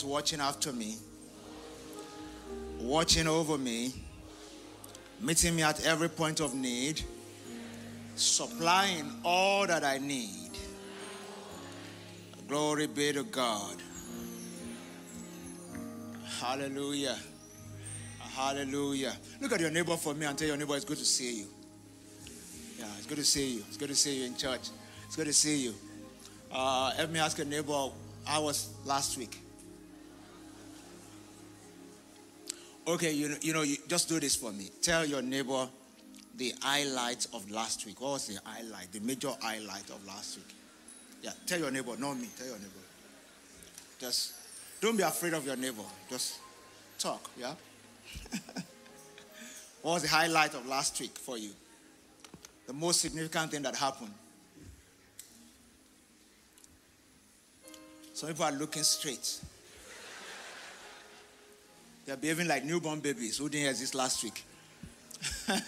is watching after me, watching over me, meeting me at every point of need, supplying all that I need. Glory be to God. Hallelujah. Hallelujah. Look at your neighbor for me and tell your neighbor it's good to see you. Yeah, it's good to see you. It's good to see you in church. It's good to see you. Uh, let me ask your neighbor, how was last week? Okay, you know, you know, you just do this for me. Tell your neighbor the highlight of last week. What was the highlight, the major highlight of last week? Yeah, tell your neighbor, not me. Tell your neighbor. Just don't be afraid of your neighbor. Just talk, yeah? what was the highlight of last week for you? The most significant thing that happened? Some people are looking straight. They're behaving like newborn babies who didn't exist last week.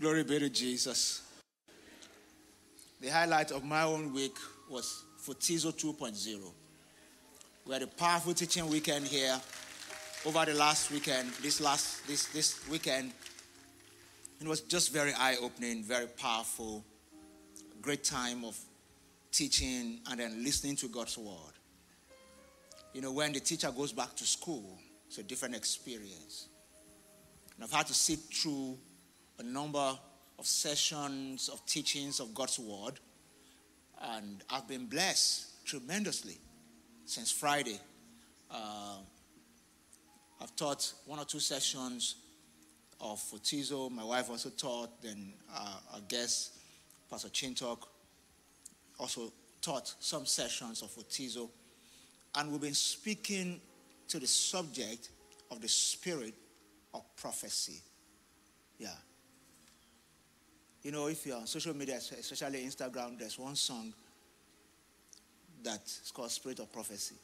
Glory be to Jesus. The highlight of my own week was Fortizo 2.0. We had a powerful teaching weekend here over the last weekend, this last this this weekend. It was just very eye-opening, very powerful, great time of teaching and then listening to God's word. You know, when the teacher goes back to school, it's a different experience. And I've had to sit through a number of sessions of teachings of God's word, and I've been blessed tremendously since Friday. Uh, I've taught one or two sessions of Fortizo. My wife also taught. Then uh, our guest, Pastor Chintok, also taught some sessions of Fortizo. And we've been speaking to the subject of the spirit of prophecy. Yeah. You know, if you're on social media, especially Instagram, there's one song that's called Spirit of Prophecy.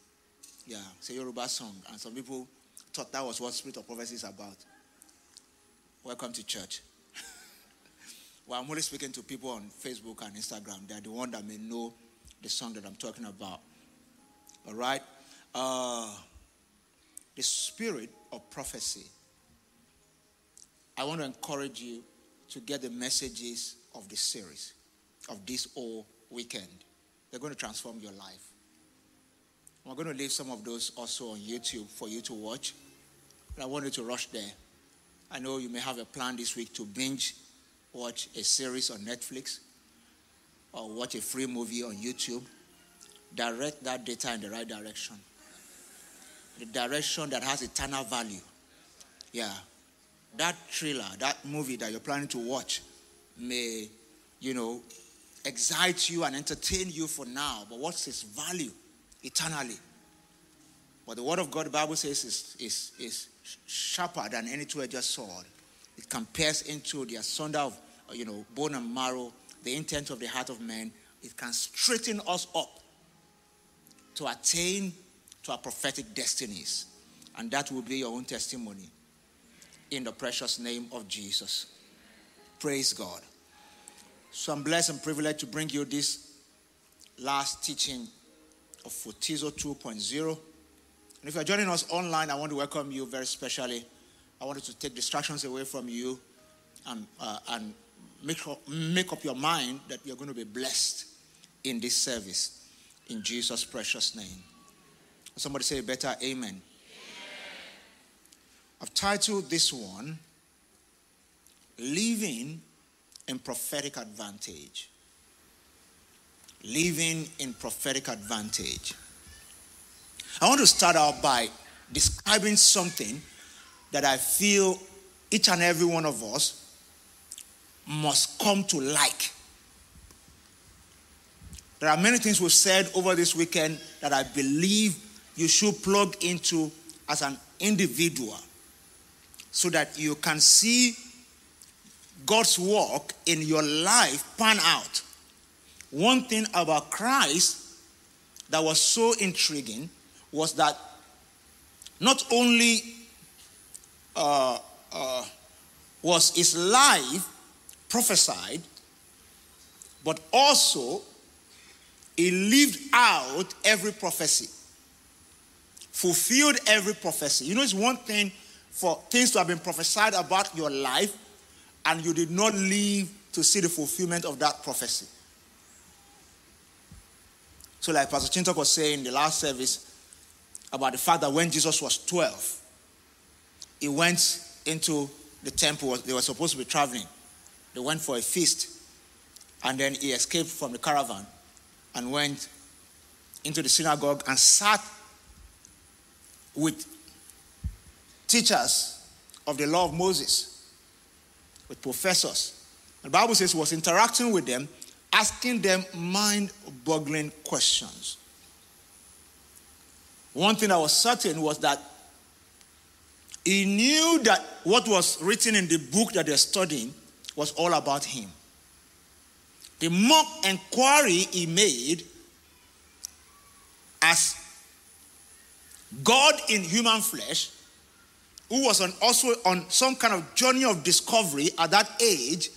Yeah, it's a Yoruba song. And some people thought that was what Spirit of Prophecy is about. Welcome to church. well, I'm only speaking to people on Facebook and Instagram. They're the one that may know the song that I'm talking about. All right? Uh, the spirit of prophecy. I want to encourage you to get the messages of this series, of this whole weekend. They're going to transform your life. We're going to leave some of those also on YouTube for you to watch. But I want you to rush there. I know you may have a plan this week to binge watch a series on Netflix or watch a free movie on YouTube. Direct that data in the right direction. The direction that has eternal value. Yeah. That thriller, that movie that you're planning to watch may, you know, excite you and entertain you for now, but what's its value eternally? But the word of God, the Bible says, is, is, is sharper than any two-edged sword. It can pierce into the asunder of, you know, bone and marrow, the intent of the heart of man. It can straighten us up to attain to our prophetic destinies. And that will be your own testimony in the precious name of Jesus. Praise God. So I'm blessed and privileged to bring you this last teaching of Fortizo 2.0. And if you're joining us online, I want to welcome you very specially. I wanted to take distractions away from you and, uh, and make, make up your mind that you're going to be blessed in this service. In Jesus' precious name. Somebody say better, amen. amen. I've titled this one, Living in prophetic advantage. Living in prophetic advantage. I want to start out by describing something that I feel each and every one of us must come to like. There are many things we've said over this weekend that I believe you should plug into as an individual so that you can see God's work in your life pan out. One thing about Christ that was so intriguing was that not only uh, uh, was his life prophesied, but also He lived out every prophecy, fulfilled every prophecy. You know, it's one thing for things to have been prophesied about your life and you did not live to see the fulfillment of that prophecy. So, like Pastor Chintok was saying in the last service about the fact that when Jesus was 12, he went into the temple. They were supposed to be traveling. They went for a feast. And then he escaped from the caravan and went into the synagogue and sat with teachers of the law of Moses, with professors. The Bible says he was interacting with them, asking them mind boggling questions. One thing I was certain was that he knew that what was written in the book that they're studying was all about him. The mock inquiry he made as God in human flesh, who was on also on some kind of journey of discovery at that age,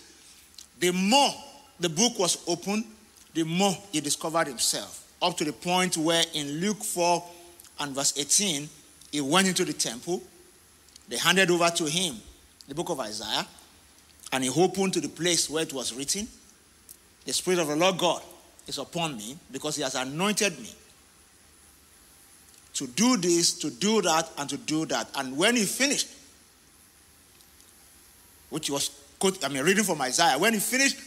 the more the book was opened, the more he discovered himself. Up to the point where in Luke 4 and verse 18, he went into the temple they handed over to him the book of Isaiah, and he opened to the place where it was written, The Spirit of the Lord God is upon me because he has anointed me to do this, to do that, and to do that. And when he finished, which was, I mean, reading from Isaiah, when he finished,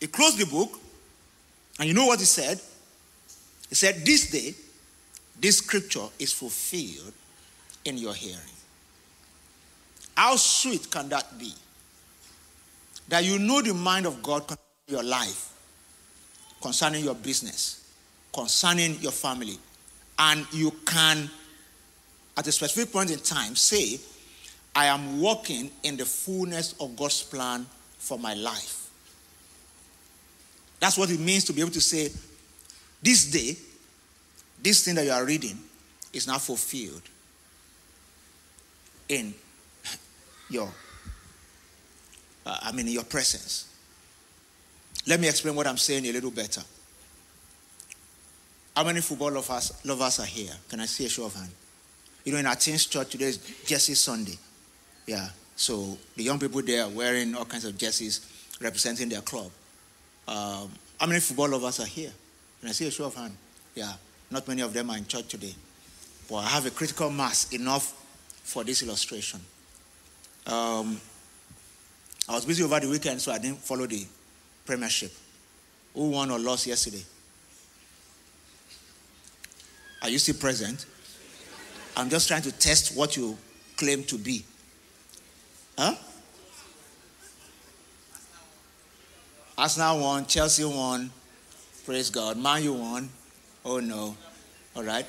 he closed the book, and you know what he said? He said, This day, this scripture is fulfilled in your hearing. How sweet can that be? That you know the mind of God your life, concerning your business, concerning your family, and you can, at a specific point in time, say, I am walking in the fullness of God's plan for my life. That's what it means to be able to say, this day, this thing that you are reading is now fulfilled in your, uh, I mean, in your presence. Let me explain what I'm saying a little better. How many football lovers, lovers are here? Can I see a show of hands? You know, in our teens church today is Jersey Sunday. Yeah. So the young people there are wearing all kinds of jerseys representing their club. Um, how many football lovers are here? Can I see a show of hands? Yeah. Not many of them are in church today. But I have a critical mass enough for this illustration. Um, I was busy over the weekend, so I didn't follow the premiership. Who won or lost yesterday? Are you still present? I'm just trying to test what you claim to be. Huh? Arsenal won, Chelsea won. Praise God. Man, you won. Oh no. All right.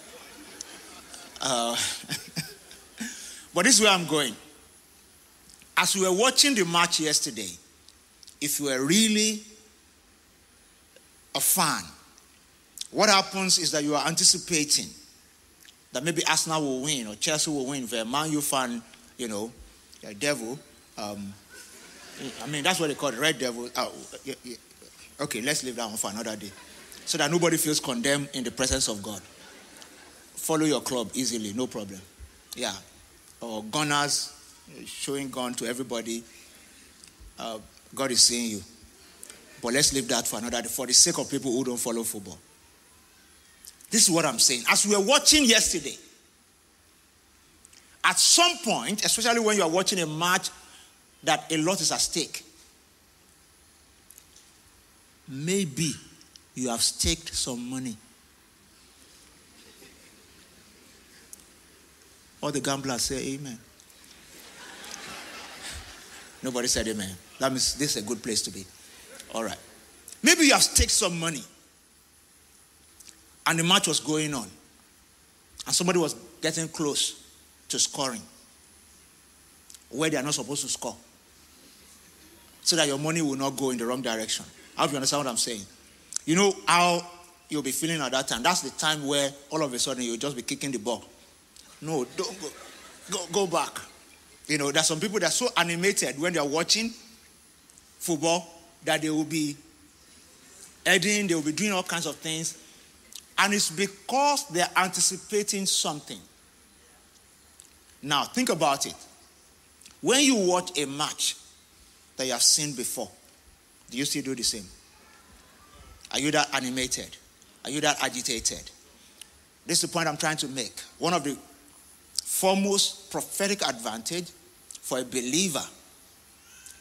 Uh, but this is where I'm going. As we were watching the match yesterday, if you are really a fan, what happens is that you are anticipating that maybe Arsenal will win or Chelsea will win. If a Man U fan, you know, a devil. Um, I mean, that's what they call it, red devil. Yeah. Okay, let's leave that one for another day. So that nobody feels condemned in the presence of God. Follow your club easily, no problem. Yeah. Or gunners, showing gun to everybody. Uh, God is seeing you. But let's leave that for another for the sake of people who don't follow football. This is what I'm saying. As we were watching yesterday, at some point, especially when you are watching a match that a lot is at stake, maybe you have staked some money. All the gamblers say amen. Nobody said amen. That means this is a good place to be. All right. Maybe you have staked some money and the match was going on and somebody was getting close to scoring where they are not supposed to score so that your money will not go in the wrong direction. I hope you understand what I'm saying. You know how you'll be feeling at that time. That's the time where all of a sudden you'll just be kicking the ball. No, don't go. Go, go back. You know, there's some people that are so animated when they're watching football that they will be heading, they will be doing all kinds of things. And it's because they're anticipating something. Now, think about it. When you watch a match that you have seen before, do you still do the same? Are you that animated? Are you that agitated? This is the point I'm trying to make. One of the foremost prophetic advantage for a believer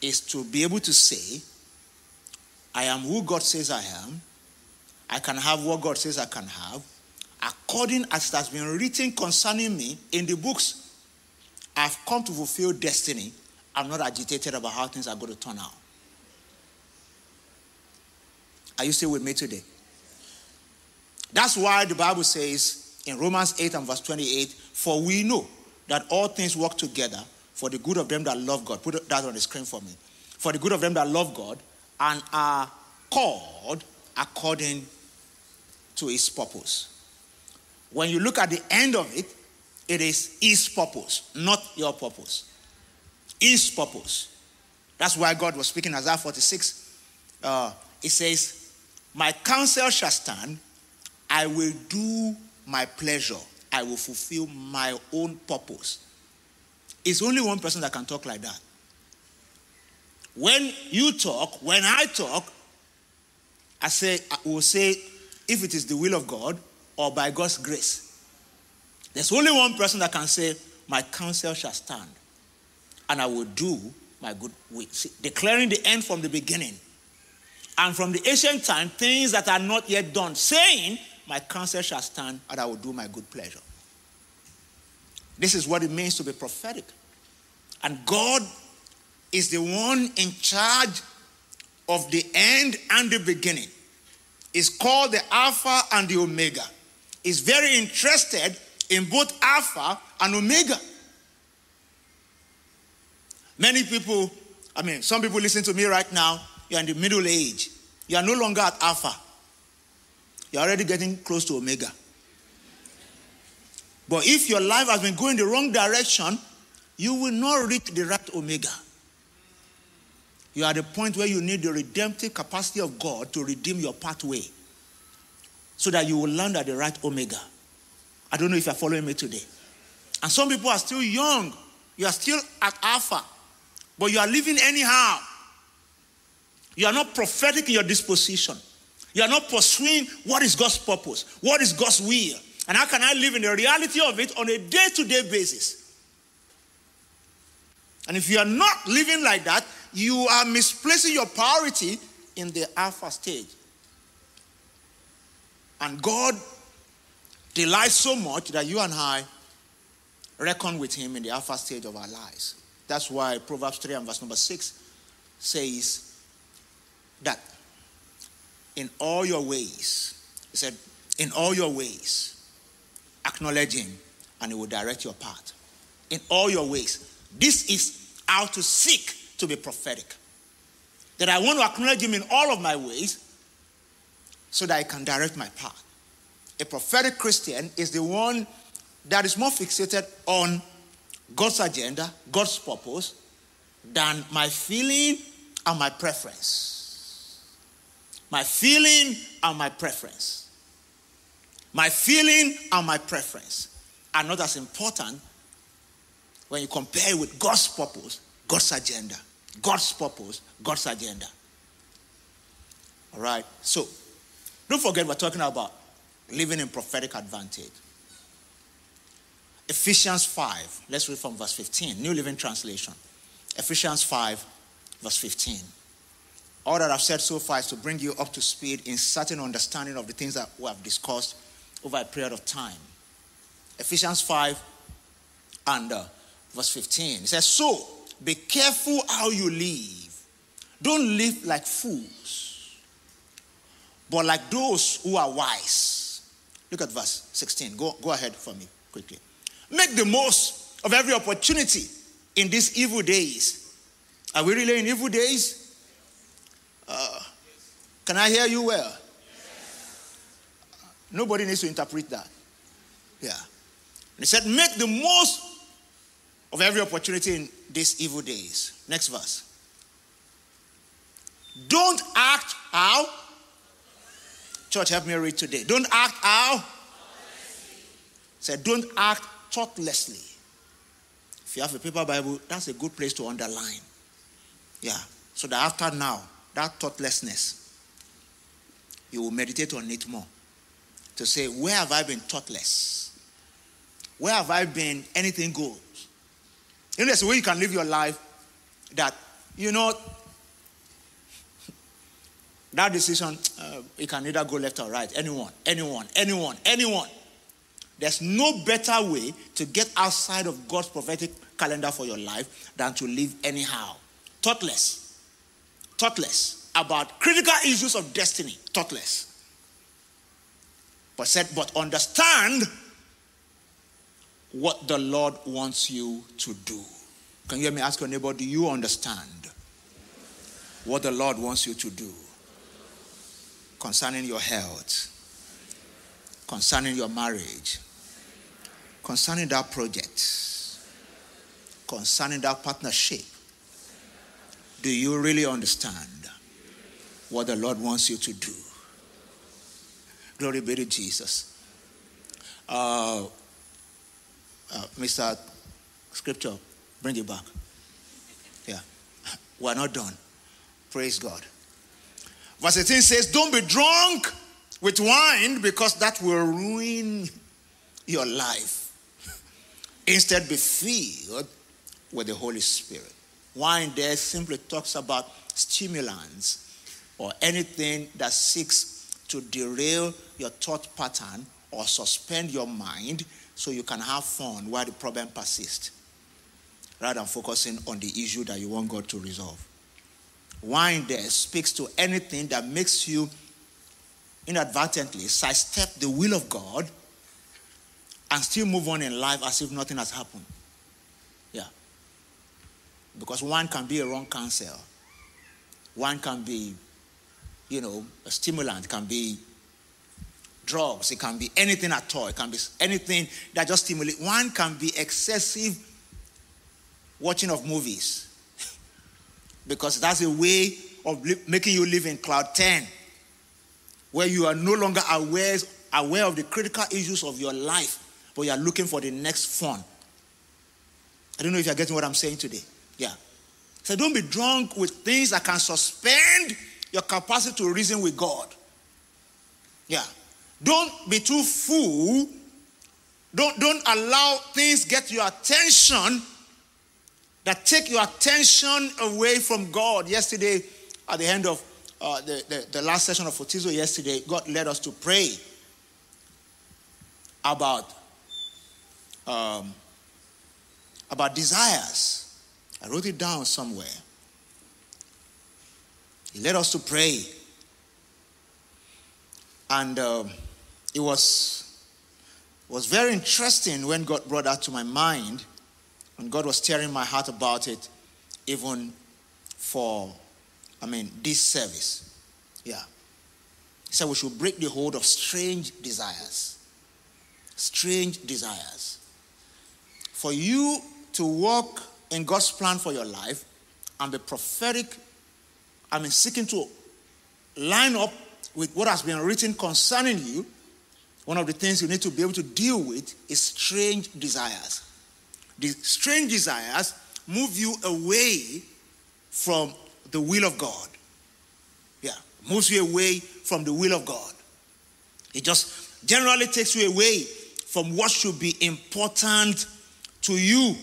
is to be able to say, I am who God says I am. I can have what God says I can have, according as it has been written concerning me in the books. I've come to fulfill destiny. I'm not agitated about how things are going to turn out. Are you still with me today? That's why the Bible says in Romans 8 and verse 28 For we know that all things work together for the good of them that love God. Put that on the screen for me. For the good of them that love God and are called according to his purpose. When you look at the end of it, it is his purpose, not your purpose. His purpose. That's why God was speaking Isaiah 46. Uh, it says, My counsel shall stand, I will do my pleasure, I will fulfill my own purpose. It's only one person that can talk like that. When you talk, when I talk, I say, I will say, if it is the will of God or by God's grace. There's only one person that can say, My counsel shall stand, and I will do my good will. See, declaring the end from the beginning. And from the ancient time, things that are not yet done, saying, My counsel shall stand, and I will do my good pleasure. This is what it means to be prophetic. And God is the one in charge of the end and the beginning. Is called the Alpha and the Omega. Is very interested in both Alpha and Omega. Many people, I mean, some people listen to me right now, you're in the middle age. You are no longer at Alpha. You're already getting close to Omega. But if your life has been going the wrong direction, you will not reach the right Omega. You are at the point where you need the redemptive capacity of God to redeem your pathway so that you will land at the right Omega. I don't know if you're following me today. And some people are still young. You are still at Alpha, but you are living anyhow. You are not prophetic in your disposition. You are not pursuing what is God's purpose, what is God's will, and how can I live in the reality of it on a day to day basis. And if you are not living like that, you are misplacing your priority in the alpha stage. And God delights so much that you and I reckon with Him in the alpha stage of our lives. That's why Proverbs 3 and verse number 6 says that in all your ways, He said, in all your ways, acknowledge Him and He will direct your path. In all your ways. This is how to seek to be prophetic. That I want to acknowledge Him in all of my ways so that I can direct my path. A prophetic Christian is the one that is more fixated on God's agenda, God's purpose, than my feeling and my preference. My feeling and my preference. My feeling and my preference are not as important when you compare with God's purpose, God's agenda. God's purpose, God's agenda. All right. So, don't forget we're talking about living in prophetic advantage. Ephesians 5. Let's read from verse 15. New Living Translation. Ephesians 5, verse 15. All that I've said so far is to bring you up to speed in certain understanding of the things that we have discussed over a period of time. Ephesians 5 and uh, verse 15. It says, So be careful how you live. Don't live like fools, but like those who are wise. Look at verse 16. Go, go ahead for me quickly. Make the most of every opportunity in these evil days. Are we really in evil days? Uh, can I hear you well? Nobody needs to interpret that. Yeah. And he said, Make the most of every opportunity in these evil days. Next verse. Don't act how? Church, help me read today. Don't act how? Say, don't act thoughtlessly. If you have a paper Bible, that's a good place to underline. Yeah. So that after now, that thoughtlessness, you will meditate on it more. To say, where have I been thoughtless? Where have I been anything goes? You know, there's a way you can live your life that, you know, that decision, uh, it can either go left or right. Anyone, anyone, anyone, anyone. There's no better way to get outside of God's prophetic calendar for your life than to live anyhow. Thoughtless. Thoughtless about critical issues of destiny. Thoughtless. But said, but understand what the Lord wants you to do. Can you hear me ask your neighbor, do you understand what the Lord wants you to do? concerning your health, concerning your marriage, concerning that project, concerning that partnership. Do you really understand what the Lord wants you to do? Glory be to Jesus. Uh, uh, Mr. Scripture, bring it back. Yeah. We're not done. Praise God. Verse 18 says, Don't be drunk with wine because that will ruin your life. Instead, be filled with the Holy Spirit. Wine there simply talks about stimulants or anything that seeks to derail your thought pattern or suspend your mind so you can have fun while the problem persists rather than focusing on the issue that you want God to resolve. Wine there speaks to anything that makes you inadvertently sidestep the will of God and still move on in life as if nothing has happened. Yeah. Because wine can be a wrong counsel. Wine can be, you know, a stimulant, it can be drugs, it can be anything at all, it can be anything that just stimulates. One can be excessive watching of movies. Because that's a way of li- making you live in cloud 10 where you are no longer aware, aware of the critical issues of your life but you are looking for the next fun. I don't know if you're getting what i'm saying today. Yeah. So don't be drunk with things that can suspend your capacity to reason with god yeah don't be too full don't, don't allow things get your attention that take your attention away from God. Yesterday, at the end of uh, the, the, the, last session of Fotizo yesterday, God led us to pray about, um, about desires. I wrote it down somewhere. He led us to pray. And um, it was, was very interesting when God brought that to my mind and God was tearing my heart about it, even for, I mean, this service. Yeah. He said we should break the hold of strange desires. Strange desires. For you to walk in God's plan for your life and be prophetic, I mean, seeking to line up with what has been written concerning you, one of the things you need to be able to deal with is strange desires. The strange desires move you away from the will of God. Yeah, moves you away from the will of God. It just generally takes you away from what should be important to you.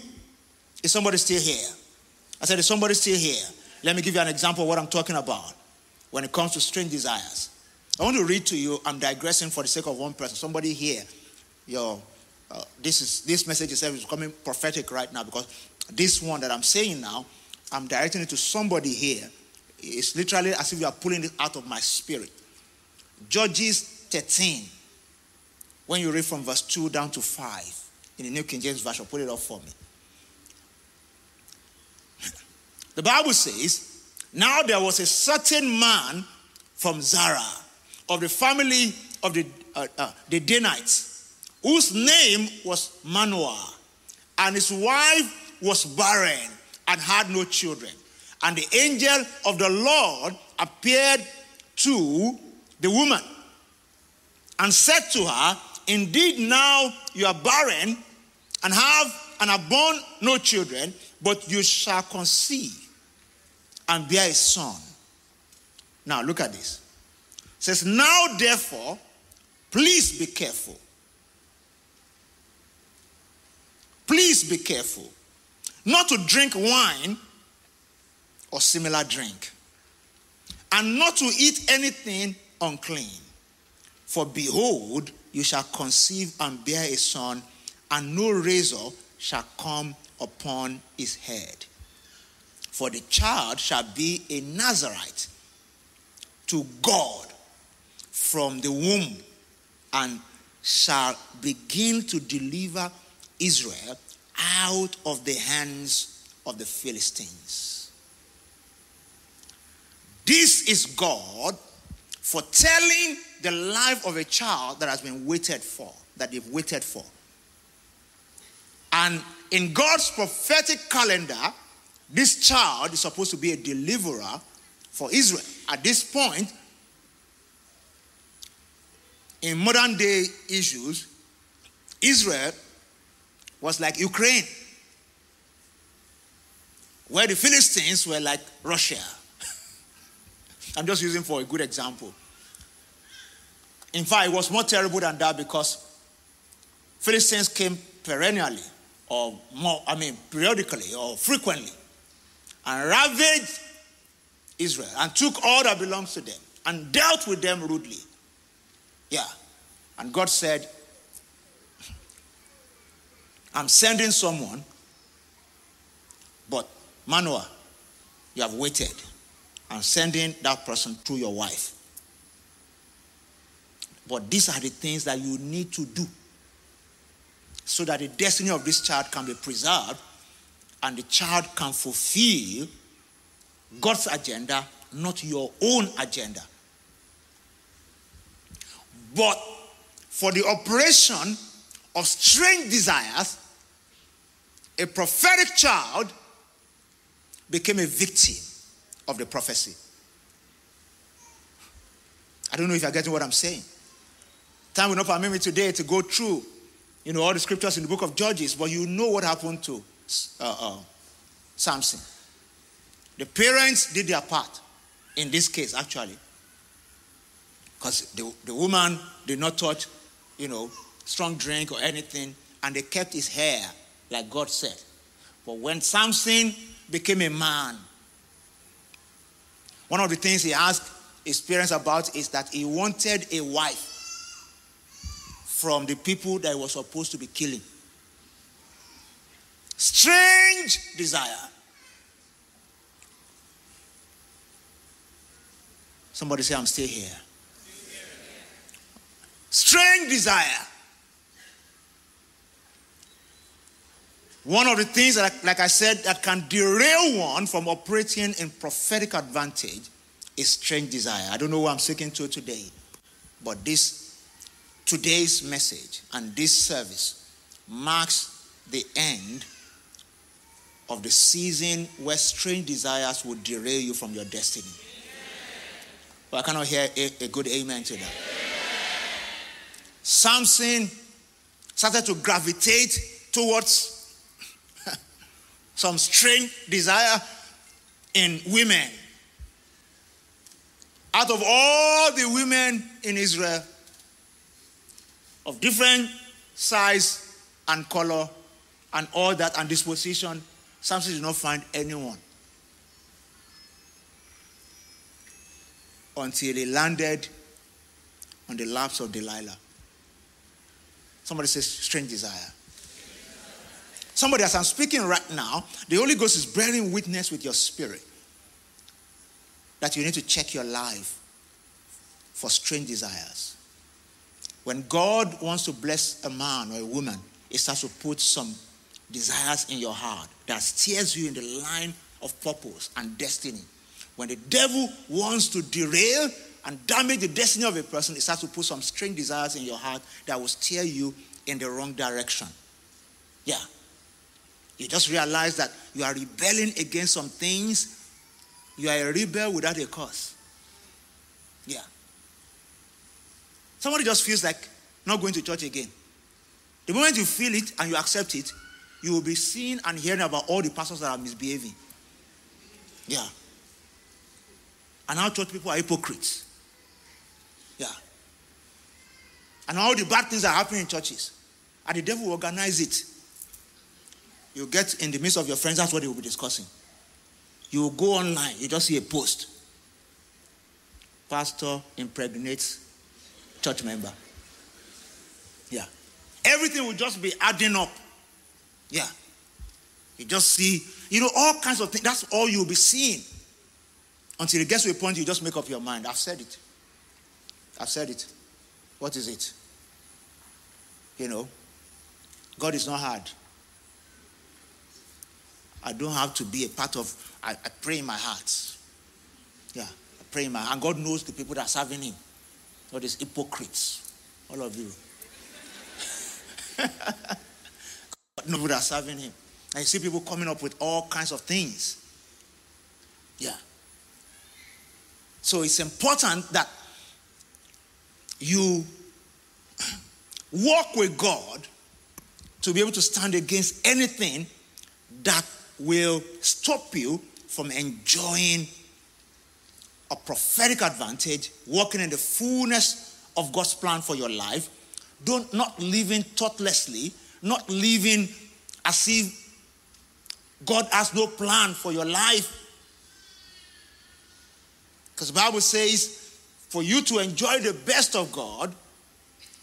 Is somebody still here? I said, Is somebody still here? Let me give you an example of what I'm talking about when it comes to strange desires. I want to read to you, I'm digressing for the sake of one person. Somebody here, your uh, this is this message itself is becoming prophetic right now because this one that I'm saying now, I'm directing it to somebody here. It's literally as if you are pulling it out of my spirit. Judges 13. When you read from verse 2 down to 5 in the New King James Version, put it up for me. The Bible says, Now there was a certain man from Zorah of the family of the, uh, uh, the Danites whose name was Manoah, and his wife was barren and had no children. And the angel of the Lord appeared to the woman and said to her, Indeed, now you are barren and have and have born no children, but you shall conceive and bear a son. Now look at this. It says, Now therefore, please be careful. Please be careful not to drink wine or similar drink, and not to eat anything unclean. For behold, you shall conceive and bear a son, and no razor shall come upon his head. For the child shall be a Nazarite to God from the womb, and shall begin to deliver Israel out of the hands of the Philistines. This is God foretelling the life of a child that has been waited for, that they've waited for. And in God's prophetic calendar, this child is supposed to be a deliverer for Israel. At this point, in modern day issues, Israel was like Ukraine, where the Philistines were like Russia. I'm just using for a good example. In fact, it was more terrible than that because Philistines came perennially, or more, I mean, periodically or frequently, and ravaged Israel and took all that belongs to them and dealt with them rudely. Yeah. And God said, I'm sending someone, but Manoah, you have waited. I'm sending that person to your wife. But these are the things that you need to do so that the destiny of this child can be preserved and the child can fulfill God's agenda, not your own agenda. But for the operation of strange desires, a prophetic child became a victim of the prophecy. I don't know if you're getting what I'm saying. Time will not permit me today to go through, you know, all the scriptures in the book of Judges, but you know what happened to uh, uh, Samson. The parents did their part in this case, actually, because the, the woman did not touch, you know, strong drink or anything, and they kept his hair, like God said. But when Samson became a man, one of the things he asked his parents about is that he wanted a wife from the people that he was supposed to be killing. Strange desire. Somebody say, I'm still here. Strange desire. One of the things that, like I said, that can derail one from operating in prophetic advantage is strange desire. I don't know who I'm speaking to today, but this today's message and this service marks the end of the season where strange desires will derail you from your destiny. But I cannot hear a, a good amen to that. Samson started to gravitate towards some strange desire in women. Out of all the women in Israel, of different size and color and all that and disposition, Samson did not find anyone until he landed on the laps of Delilah. Somebody says, strange desire. Somebody, as I'm speaking right now, the Holy Ghost is bearing witness with your spirit that you need to check your life for strange desires. When God wants to bless a man or a woman, He starts to put some desires in your heart that steers you in the line of purpose and destiny. When the devil wants to derail and damage the destiny of a person, he starts to put some strange desires in your heart that will steer you in the wrong direction. Yeah. You just realize that you are rebelling against some things. You are a rebel without a cause. Yeah. Somebody just feels like not going to church again. The moment you feel it and you accept it, you will be seeing and hearing about all the pastors that are misbehaving. Yeah. And how church people are hypocrites. Yeah. And all the bad things are happening in churches. And the devil will organize it. You get in the midst of your friends, that's what they will be discussing. You go online, you just see a post. Pastor impregnates church member. Yeah. Everything will just be adding up. Yeah. You just see, you know, all kinds of things. That's all you'll be seeing. Until it gets to a point you just make up your mind. I've said it. I've said it. What is it? You know, God is not hard. I don't have to be a part of, I, I pray in my heart. Yeah, I pray in my heart. And God knows the people that are serving Him. God is hypocrites. All of you. Knows that are serving Him. And you see people coming up with all kinds of things. Yeah. So it's important that you walk with God to be able to stand against anything that will stop you from enjoying a prophetic advantage, walking in the fullness of God's plan for your life. Don't not living thoughtlessly, not living as if God has no plan for your life. Because the Bible says, for you to enjoy the best of God,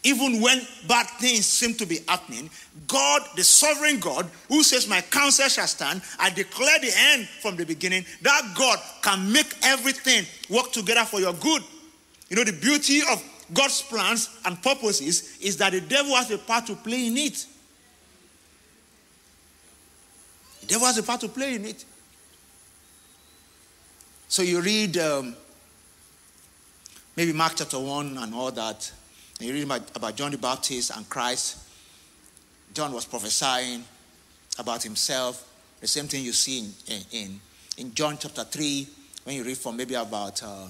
even when bad things seem to be happening, God, the sovereign God, who says, My counsel shall stand, I declare the end from the beginning, that God can make everything work together for your good. You know, the beauty of God's plans and purposes is that the devil has a part to play in it. The devil has a part to play in it. So you read um, maybe Mark chapter 1 and all that and you read about, about John the Baptist and Christ. John was prophesying about himself. The same thing you see in, in, in John chapter 3, when you read from maybe about uh,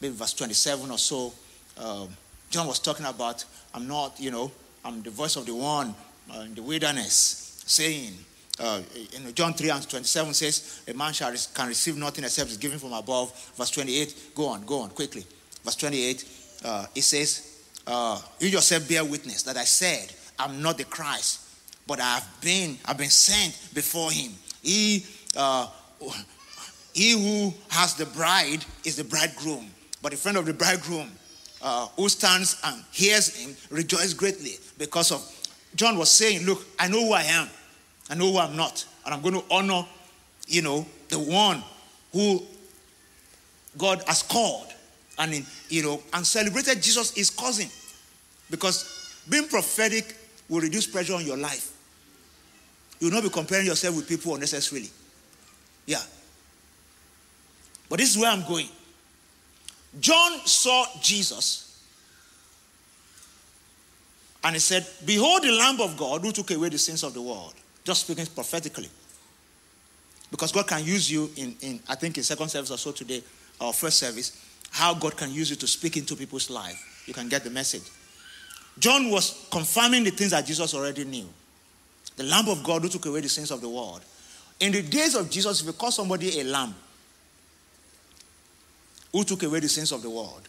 maybe verse 27 or so. Um, John was talking about, I'm not, you know, I'm the voice of the one uh, in the wilderness, saying, uh, in John 3 and 27 says, A man shall can receive nothing except is given from above. Verse 28, go on, go on, quickly. Verse 28, uh, it says, uh, you yourself bear witness that I said, I'm not the Christ, but I've been, I've been sent before him. He, uh, he who has the bride is the bridegroom, but the friend of the bridegroom uh, who stands and hears him rejoice greatly because of John was saying, Look, I know who I am, I know who I'm not, and I'm going to honor, you know, the one who God has called and in, you know, and celebrated Jesus his cousin. Because being prophetic will reduce pressure on your life. You will not be comparing yourself with people unnecessarily. Yeah. But this is where I'm going. John saw Jesus and he said, Behold the Lamb of God who took away the sins of the world. Just speaking prophetically. Because God can use you in, in I think in second service or so today, or first service, how God can use you to speak into people's life. You can get the message. John was confirming the things that Jesus already knew. The Lamb of God who took away the sins of the world. In the days of Jesus, if you call somebody a lamb who took away the sins of the world,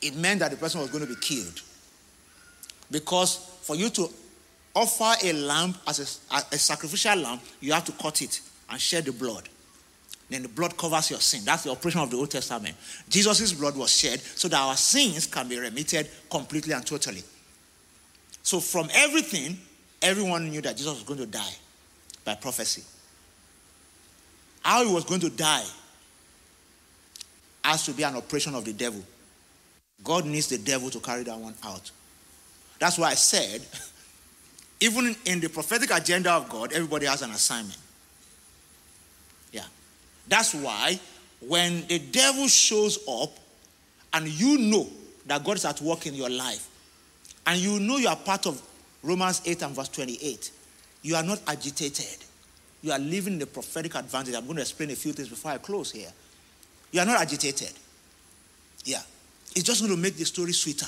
it meant that the person was going to be killed. Because for you to offer a lamb as a, a sacrificial lamb, you have to cut it and shed the blood. Then the blood covers your sin. That's the operation of the Old Testament. Jesus' blood was shed so that our sins can be remitted completely and totally. So, from everything, everyone knew that Jesus was going to die by prophecy. How he was going to die has to be an operation of the devil. God needs the devil to carry that one out. That's why I said, even in the prophetic agenda of God, everybody has an assignment. Yeah. That's why when the devil shows up and you know that God is at work in your life, and you know you are part of Romans 8 and verse 28, you are not agitated. You are living the prophetic advantage. I'm going to explain a few things before I close here. You are not agitated. Yeah. It's just going to make the story sweeter.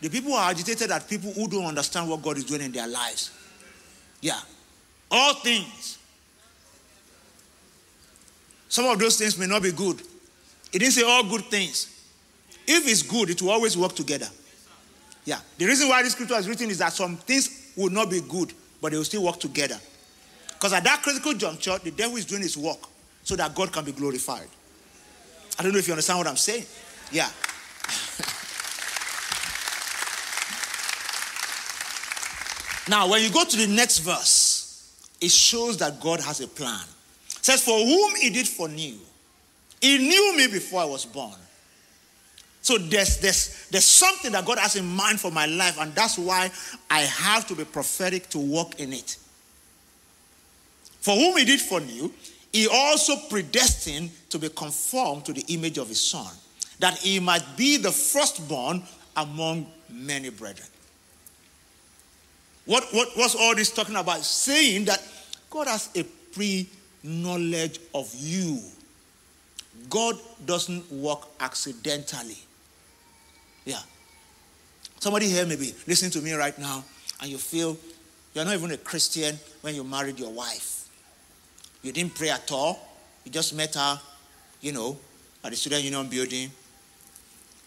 The people are agitated at people who don't understand what God is doing in their lives. Yeah. All things. Some of those things may not be good. It didn't say all good things. If it's good, it will always work together. Yeah. The reason why this scripture is written is that some things will not be good, but they will still work together. Because at that critical juncture, the devil is doing his work so that God can be glorified. I don't know if you understand what I'm saying. Yeah. Now, when you go to the next verse, it shows that God has a plan. It says, For whom he did foreknew, he knew me before I was born. So there's, there's, there's something that God has in mind for my life, and that's why I have to be prophetic to walk in it. For whom he did foreknew, he also predestined to be conformed to the image of his son, that he might be the firstborn among many brethren. What, what was all this talking about? Saying that God has a pre knowledge of you. God doesn't work accidentally. Yeah. Somebody here may be listening to me right now, and you feel you're not even a Christian when you married your wife. You didn't pray at all. You just met her, you know, at the student union building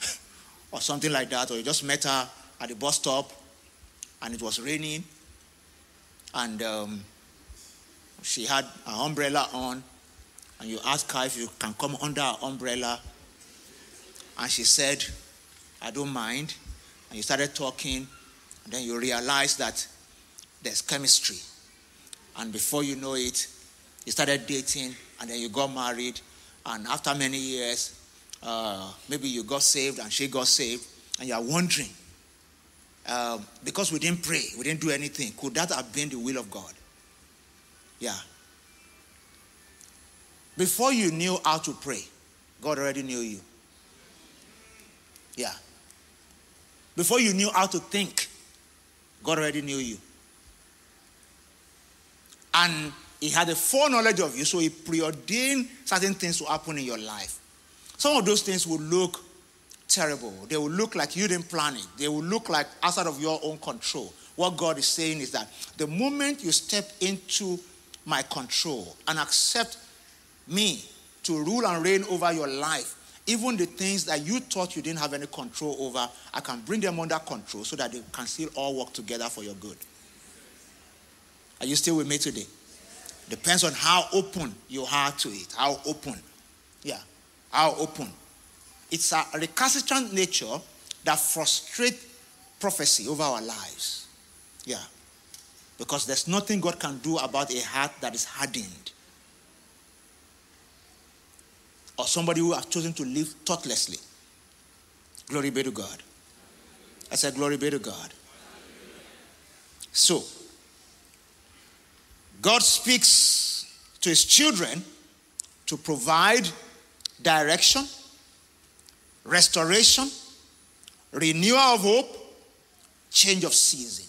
or something like that, or you just met her at the bus stop and it was raining and um, she had an umbrella on and you asked her if you can come under her umbrella and she said, I don't mind. And you started talking and then you realized that there's chemistry. And before you know it, you started dating, and then you got married, and after many years, uh, maybe you got saved and she got saved, and you are wondering, um, because we didn't pray, we didn't do anything, could that have been the will of God? Yeah. Before you knew how to pray, God already knew you. Yeah. Before you knew how to think, God already knew you. And he had a foreknowledge of you, so he preordained certain things to happen in your life. Some of those things will look terrible. They will look like you didn't plan it. They will look like outside of your own control. What God is saying is that the moment you step into my control and accept me to rule and reign over your life, even the things that you thought you didn't have any control over, I can bring them under control so that they can still all work together for your good. Are you still with me today? Depends on how open you are to it. How open. Yeah. How open. It's a recalcitrant nature that frustrates prophecy over our lives. Yeah. Because there's nothing God can do about a heart that is hardened. Or somebody who has chosen to live thoughtlessly. Glory be to God. I said, Glory be to God. So, God speaks to his children to provide direction, restoration, renewal of hope, change of season.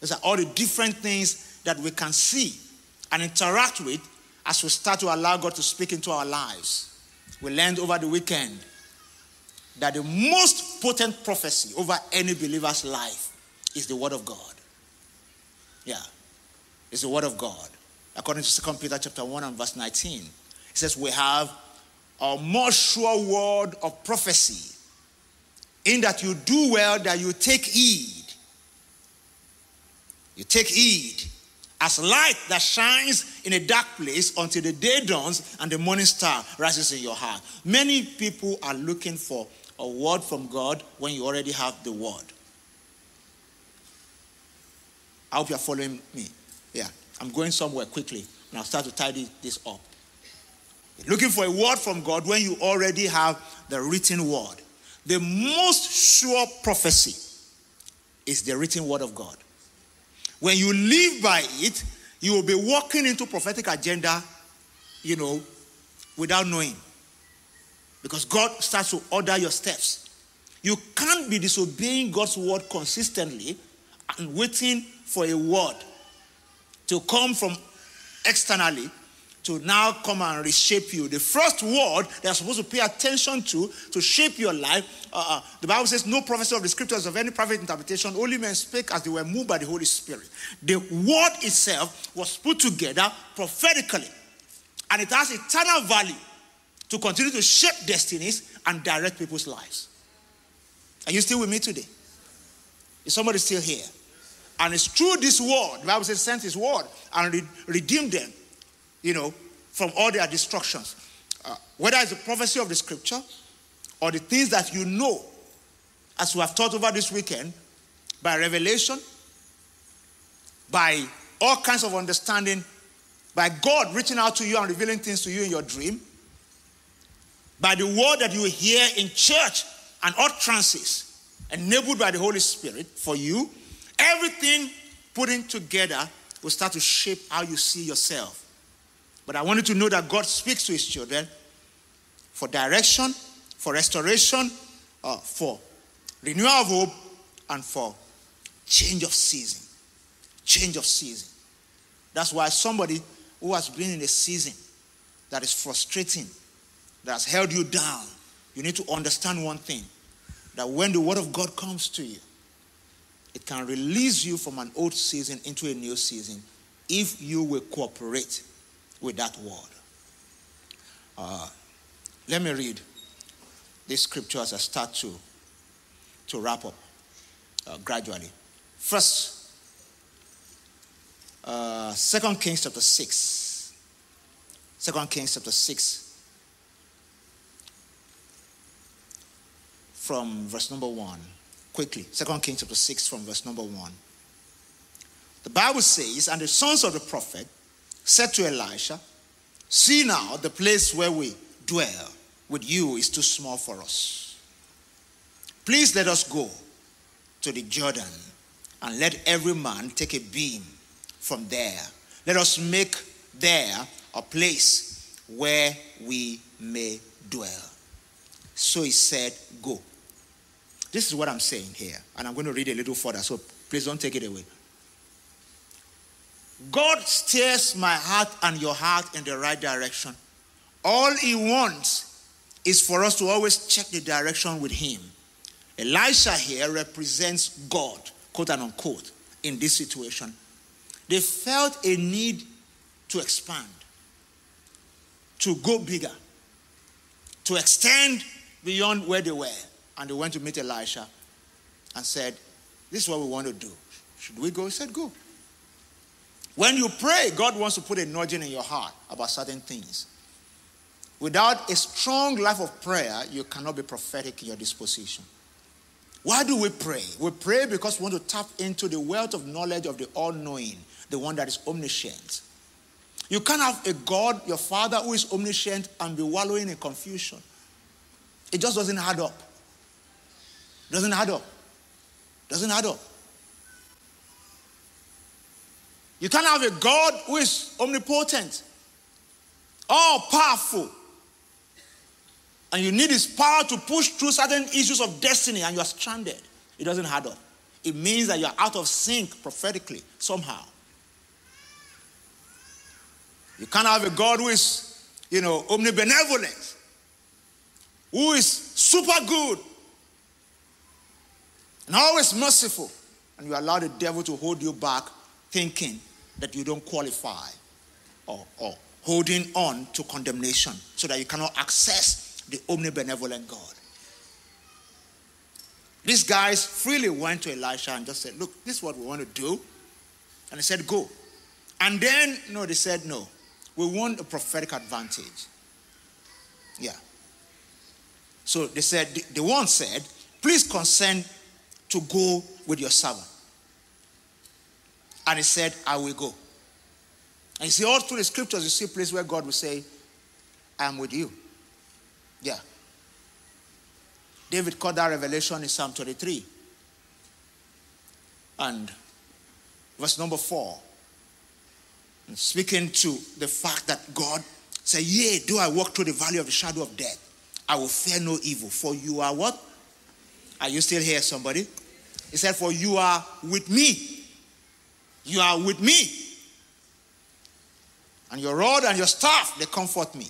These are all the different things that we can see and interact with as we start to allow God to speak into our lives. We learned over the weekend that the most potent prophecy over any believer's life is the Word of God. Yeah it's the word of God. According to 2 Peter chapter 1 and verse 19. It says, We have a more sure word of prophecy, in that you do well that you take heed. You take heed as light that shines in a dark place until the day dawns and the morning star rises in your heart. Many people are looking for a word from God when you already have the word. I hope you are following me. Yeah, I'm going somewhere quickly and I'll start to tidy this up. Looking for a word from God when you already have the written word. The most sure prophecy is the written word of God. When you live by it, you will be walking into prophetic agenda, you know, without knowing. Because God starts to order your steps. You can't be disobeying God's word consistently and waiting for a word to come from externally to now come and reshape you. The first word they're supposed to pay attention to to shape your life. Uh, uh, the Bible says, No prophecy of the scriptures of any private interpretation, only men spake as they were moved by the Holy Spirit. The word itself was put together prophetically, and it has eternal value to continue to shape destinies and direct people's lives. Are you still with me today? Is somebody still here? And it's through this word, the Bible says, sent his word and re- redeemed them you know, from all their destructions. Uh, whether it's the prophecy of the scripture or the things that you know, as we have taught over this weekend, by revelation, by all kinds of understanding, by God reaching out to you and revealing things to you in your dream, by the word that you hear in church and utterances enabled by the Holy Spirit for you, everything putting together will start to shape how you see yourself but I wanted to know that God speaks to his children for direction, for restoration, uh, for renewal of hope, and for change of season. Change of season. That's why somebody who has been in a season that is frustrating, that has held you down, you need to understand one thing that when the word of God comes to you, it can release you from an old season into a new season if you will cooperate with that word. Uh, let me read this scripture as I start to, to wrap up uh, gradually. First, uh, 2 Kings chapter 6. 2 Kings chapter 6. From verse number 1. Quickly. 2 Kings chapter 6 from verse number 1. The Bible says, And the sons of the prophet said to Elisha, See now, the place where we dwell with you is too small for us. Please let us go to the Jordan and let every man take a beam from there. Let us make there a place where we may dwell. So he said, Go. This is what I'm saying here, and I'm going to read a little further, so please don't take it away. God steers my heart and your heart in the right direction. All He wants is for us to always check the direction with Him. Elisha here represents God, quote unquote, in this situation. They felt a need to expand, to go bigger, to extend beyond where they were. And they went to meet Elisha and said, This is what we want to do. Should we go? He said, Go. When you pray, God wants to put a nudging in your heart about certain things. Without a strong life of prayer, you cannot be prophetic in your disposition. Why do we pray? We pray because we want to tap into the wealth of knowledge of the all knowing, the one that is omniscient. You can't have a God, your Father, who is omniscient and be wallowing in confusion. It just doesn't add up. Doesn't add up. Doesn't add up. You can't have a God who is omnipotent, all powerful, and you need his power to push through certain issues of destiny and you are stranded. It doesn't add up. It means that you're out of sync prophetically somehow. You can't have a God who is, you know, omnibenevolent, who is super good and always merciful, and you allow the devil to hold you back thinking that you don't qualify or, or holding on to condemnation so that you cannot access the omnibenevolent God. These guys freely went to Elisha and just said, Look, this is what we want to do. And he said, Go. And then, no, they said, No, we want a prophetic advantage. Yeah. So they said, the, the one said, Please consent to go with your servant. And he said, I will go. And you see, all through the scriptures, you see a place where God will say, I am with you. Yeah. David caught that revelation in Psalm 23. And verse number 4. Speaking to the fact that God said, Yea, do I walk through the valley of the shadow of death, I will fear no evil. For you are what? Are you still here, somebody? He said, For you are with me. You are with me. And your rod and your staff, they comfort me.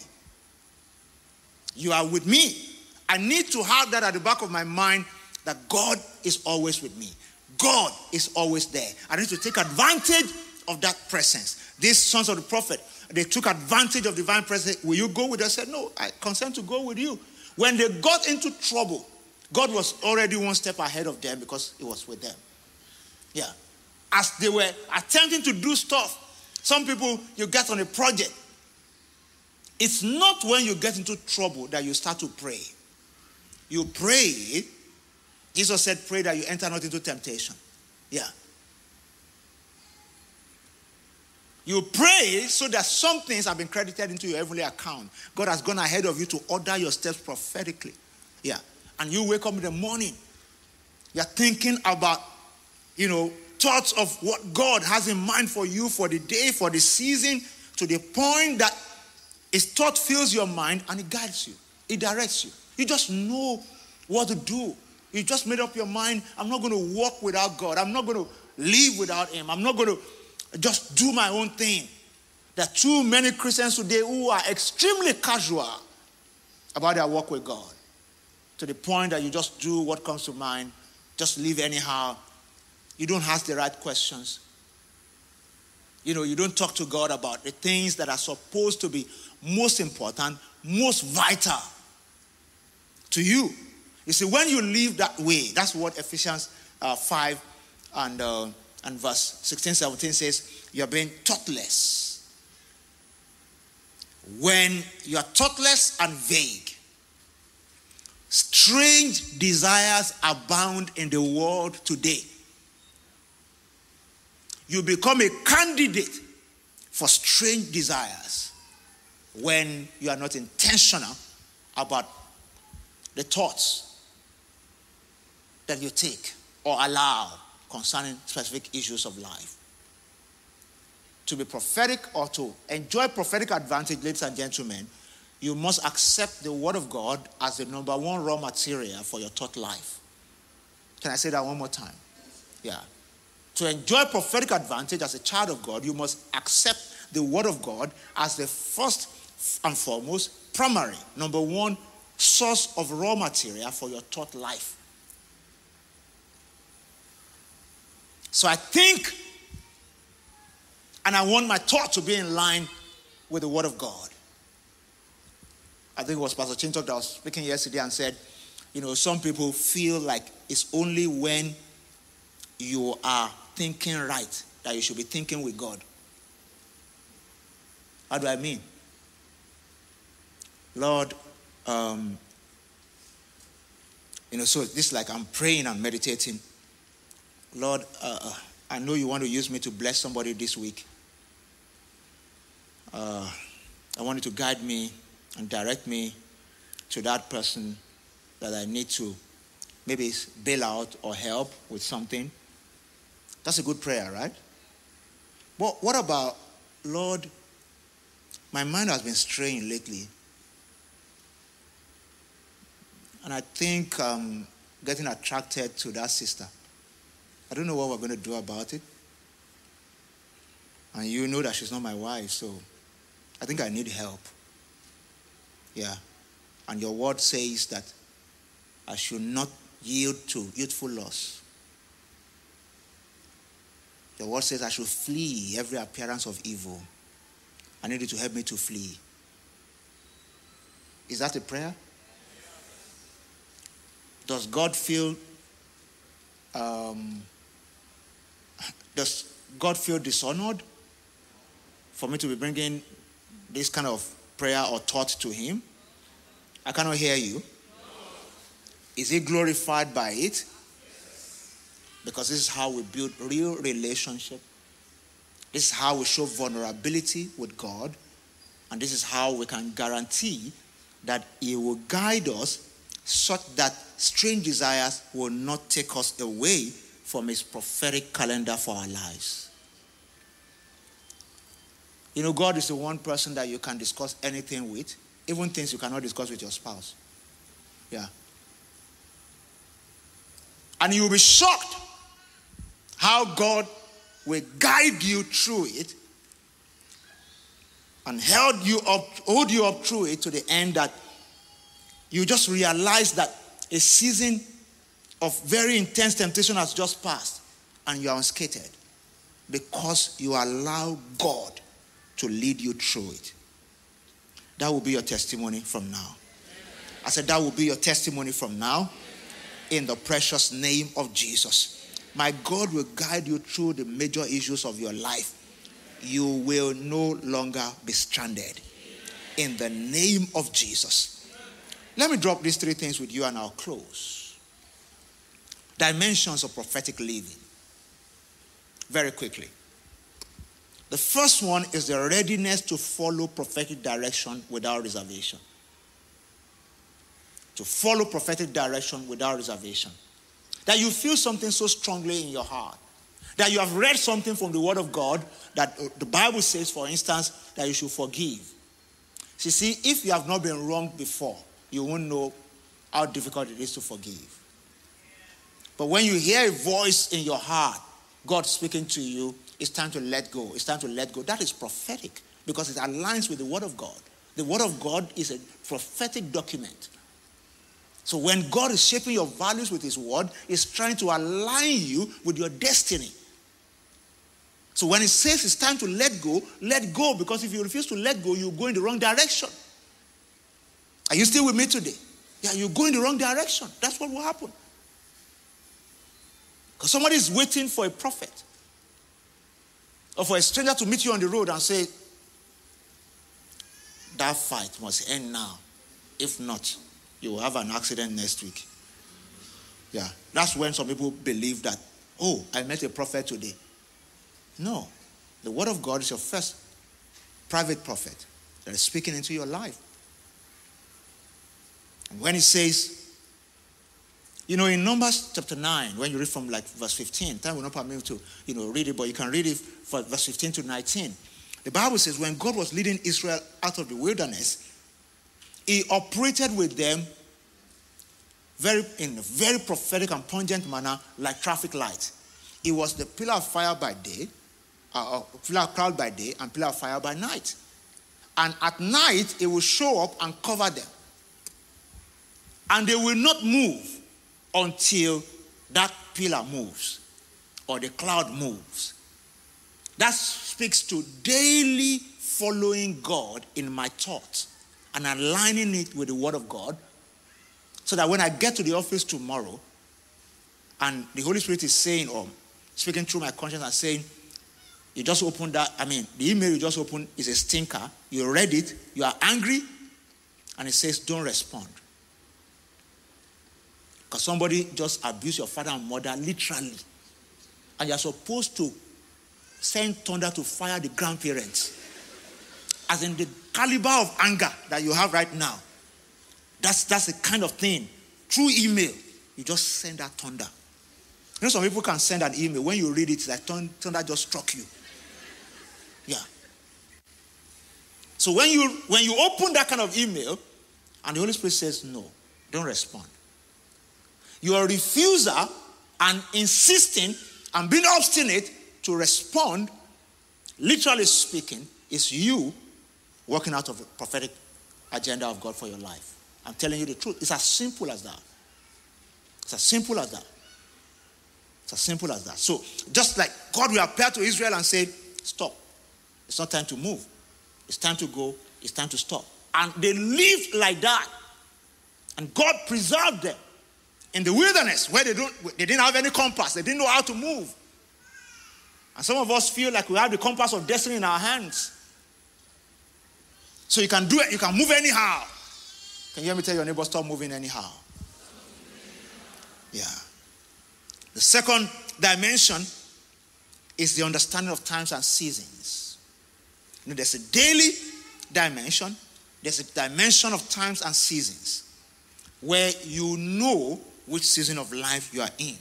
You are with me. I need to have that at the back of my mind that God is always with me. God is always there. I need to take advantage of that presence. These sons of the prophet, they took advantage of divine presence. Will you go with us? I said, No, I consent to go with you. When they got into trouble, God was already one step ahead of them because He was with them. Yeah. As they were attempting to do stuff, some people, you get on a project. It's not when you get into trouble that you start to pray. You pray. Jesus said, Pray that you enter not into temptation. Yeah. You pray so that some things have been credited into your heavenly account. God has gone ahead of you to order your steps prophetically. Yeah. And you wake up in the morning, you're thinking about, you know, thoughts of what God has in mind for you for the day, for the season, to the point that his thought fills your mind and it guides you, it directs you. You just know what to do. You just made up your mind, I'm not going to walk without God. I'm not going to live without Him. I'm not going to just do my own thing. There are too many Christians today who are extremely casual about their walk with God to the point that you just do what comes to mind, just live anyhow. You don't ask the right questions. You know, you don't talk to God about the things that are supposed to be most important, most vital to you. You see, when you live that way, that's what Ephesians uh, 5 and uh, and verse 16, 17 says, You're being thoughtless. When you're thoughtless and vague, strange desires abound in the world today. You become a candidate for strange desires when you are not intentional about the thoughts that you take or allow concerning specific issues of life. To be prophetic or to enjoy prophetic advantage, ladies and gentlemen, you must accept the Word of God as the number one raw material for your thought life. Can I say that one more time? Yeah. To enjoy prophetic advantage as a child of God, you must accept the Word of God as the first and foremost, primary, number one source of raw material for your thought life. So I think, and I want my thought to be in line with the Word of God. I think it was Pastor Chintok that was speaking yesterday and said, you know, some people feel like it's only when you are thinking right that you should be thinking with God. How do I mean? Lord, um, you know, so this like I'm praying and meditating. Lord, uh, uh, I know you want to use me to bless somebody this week. Uh, I want you to guide me and direct me to that person that I need to maybe bail out or help with something. That's a good prayer, right? But what about, Lord, my mind has been straying lately. And I think I'm getting attracted to that sister. I don't know what we're going to do about it. And you know that she's not my wife, so I think I need help. Yeah. And your word says that I should not yield to youthful lust. Your word says I should flee every appearance of evil. I need you to help me to flee. Is that a prayer? Does God feel um, does God feel dishonored for me to be bringing this kind of prayer or thought to Him? I cannot hear you. Is He glorified by it? Because this is how we build real relationship. This is how we show vulnerability with God. And this is how we can guarantee that He will guide us such that strange desires will not take us away from his prophetic calendar for our lives. You know, God is the one person that you can discuss anything with, even things you cannot discuss with your spouse. Yeah. And you'll be shocked how God will guide you through it and held you up, hold you up through it to the end that you just realize that a season of very intense temptation has just passed and you are unscathed because you allow God to lead you through it. That will be your testimony from now. I said, That will be your testimony from now in the precious name of Jesus. My God will guide you through the major issues of your life. You will no longer be stranded in the name of Jesus. Let me drop these three things with you and I'll close. Dimensions of prophetic living. Very quickly. The first one is the readiness to follow prophetic direction without reservation. To follow prophetic direction without reservation. That you feel something so strongly in your heart. That you have read something from the Word of God that uh, the Bible says, for instance, that you should forgive. See, see, if you have not been wrong before, you won't know how difficult it is to forgive. But when you hear a voice in your heart, God speaking to you, it's time to let go. It's time to let go. That is prophetic because it aligns with the Word of God. The Word of God is a prophetic document. So when God is shaping your values with His Word, He's trying to align you with your destiny. So when He says it's time to let go, let go because if you refuse to let go, you go in the wrong direction. Are you still with me today? Yeah, you go in the wrong direction. That's what will happen. Because somebody is waiting for a prophet or for a stranger to meet you on the road and say, That fight must end now. If not, you will have an accident next week. Yeah, that's when some people believe that, oh, I met a prophet today. No, the word of God is your first private prophet that is speaking into your life. And when he says, you know, in Numbers chapter 9, when you read from like verse 15, time will not permit me to, you know, read it, but you can read it from verse 15 to 19. The Bible says when God was leading Israel out of the wilderness, he operated with them very, in a very prophetic and pungent manner, like traffic lights. It was the pillar of fire by day, uh, uh, pillar of cloud by day, and pillar of fire by night. And at night, it will show up and cover them. And they will not move until that pillar moves or the cloud moves. That speaks to daily following God in my thoughts and aligning it with the Word of God so that when I get to the office tomorrow and the Holy Spirit is saying or speaking through my conscience and saying, you just opened that, I mean, the email you just opened is a stinker. You read it, you are angry, and it says, don't respond. Because somebody just abused your father and mother literally. And you're supposed to send thunder to fire the grandparents. As in the caliber of anger that you have right now. That's, that's the kind of thing. Through email, you just send that thunder. You know, some people can send an email. When you read it, that like thunder just struck you. Yeah. So when you when you open that kind of email, and the Holy Spirit says no, don't respond. Your refuser and insisting and being obstinate to respond, literally speaking, is you working out of the prophetic agenda of God for your life. I'm telling you the truth. It's as simple as that. It's as simple as that. It's as simple as that. So, just like God will appear to Israel and say, Stop. It's not time to move. It's time to go. It's time to stop. And they lived like that. And God preserved them in the wilderness where they, don't, they didn't have any compass, they didn't know how to move. And some of us feel like we have the compass of destiny in our hands. So you can do it, you can move anyhow. Can you hear me tell your neighbor, stop moving anyhow? Yeah. The second dimension is the understanding of times and seasons. You know, there's a daily dimension, there's a dimension of times and seasons where you know which season of life you are in.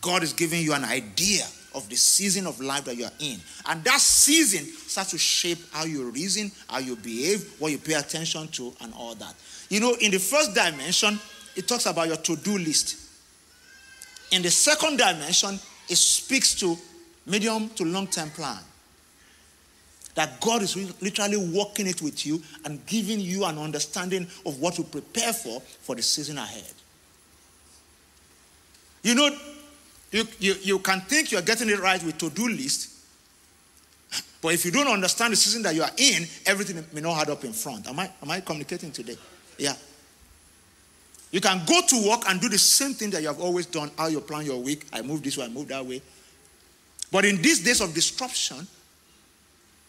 God is giving you an idea of the season of life that you are in. And that season starts to shape how you reason, how you behave, what you pay attention to, and all that. You know, in the first dimension, it talks about your to do list. In the second dimension, it speaks to medium to long term plan. that God is literally working it with you and giving you an understanding of what to prepare for for the season ahead. You know, you, you, you can think you're getting it right with to-do list, but if you don't understand the season that you are in, everything may not add up in front. Am I, am I communicating today? Yeah. You can go to work and do the same thing that you have always done, how you plan your week. I move this way, I move that way. But in these days of disruption,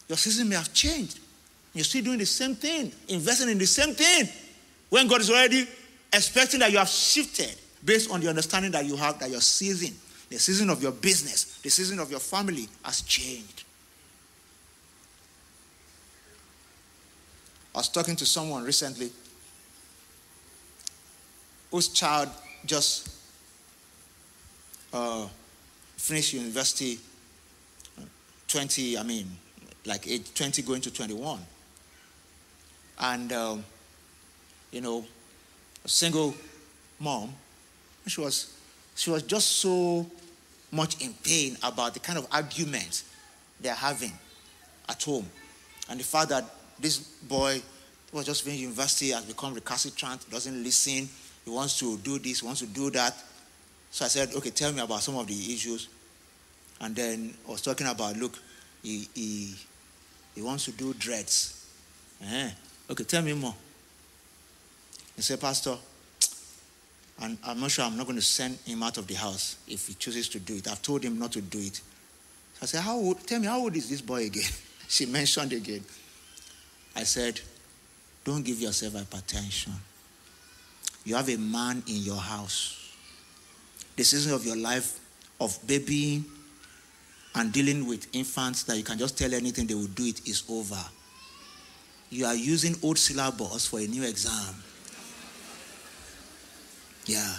your season may have changed. You're still doing the same thing, investing in the same thing. When God is already expecting that you have shifted based on the understanding that you have that your season, the season of your business, the season of your family has changed. I was talking to someone recently whose child just uh, finished university 20, I mean, like age 20 going to 21. And, um, you know, a single mom, she was, she was just so much in pain about the kind of arguments they're having at home. And the fact that this boy who was just finished university has become recalcitrant, doesn't listen, he wants to do this, wants to do that. So I said, okay, tell me about some of the issues. And then I was talking about, look, he, he, he wants to do dreads. Eh. Okay, tell me more. He said, Pastor, and I'm not sure I'm not going to send him out of the house if he chooses to do it. I've told him not to do it. So I said, How old, tell me, how old is this boy again? she mentioned again. I said, Don't give yourself hypertension. You have a man in your house. The season of your life of babying and dealing with infants that you can just tell anything they will do it is over. You are using old syllabus for a new exam. Yeah.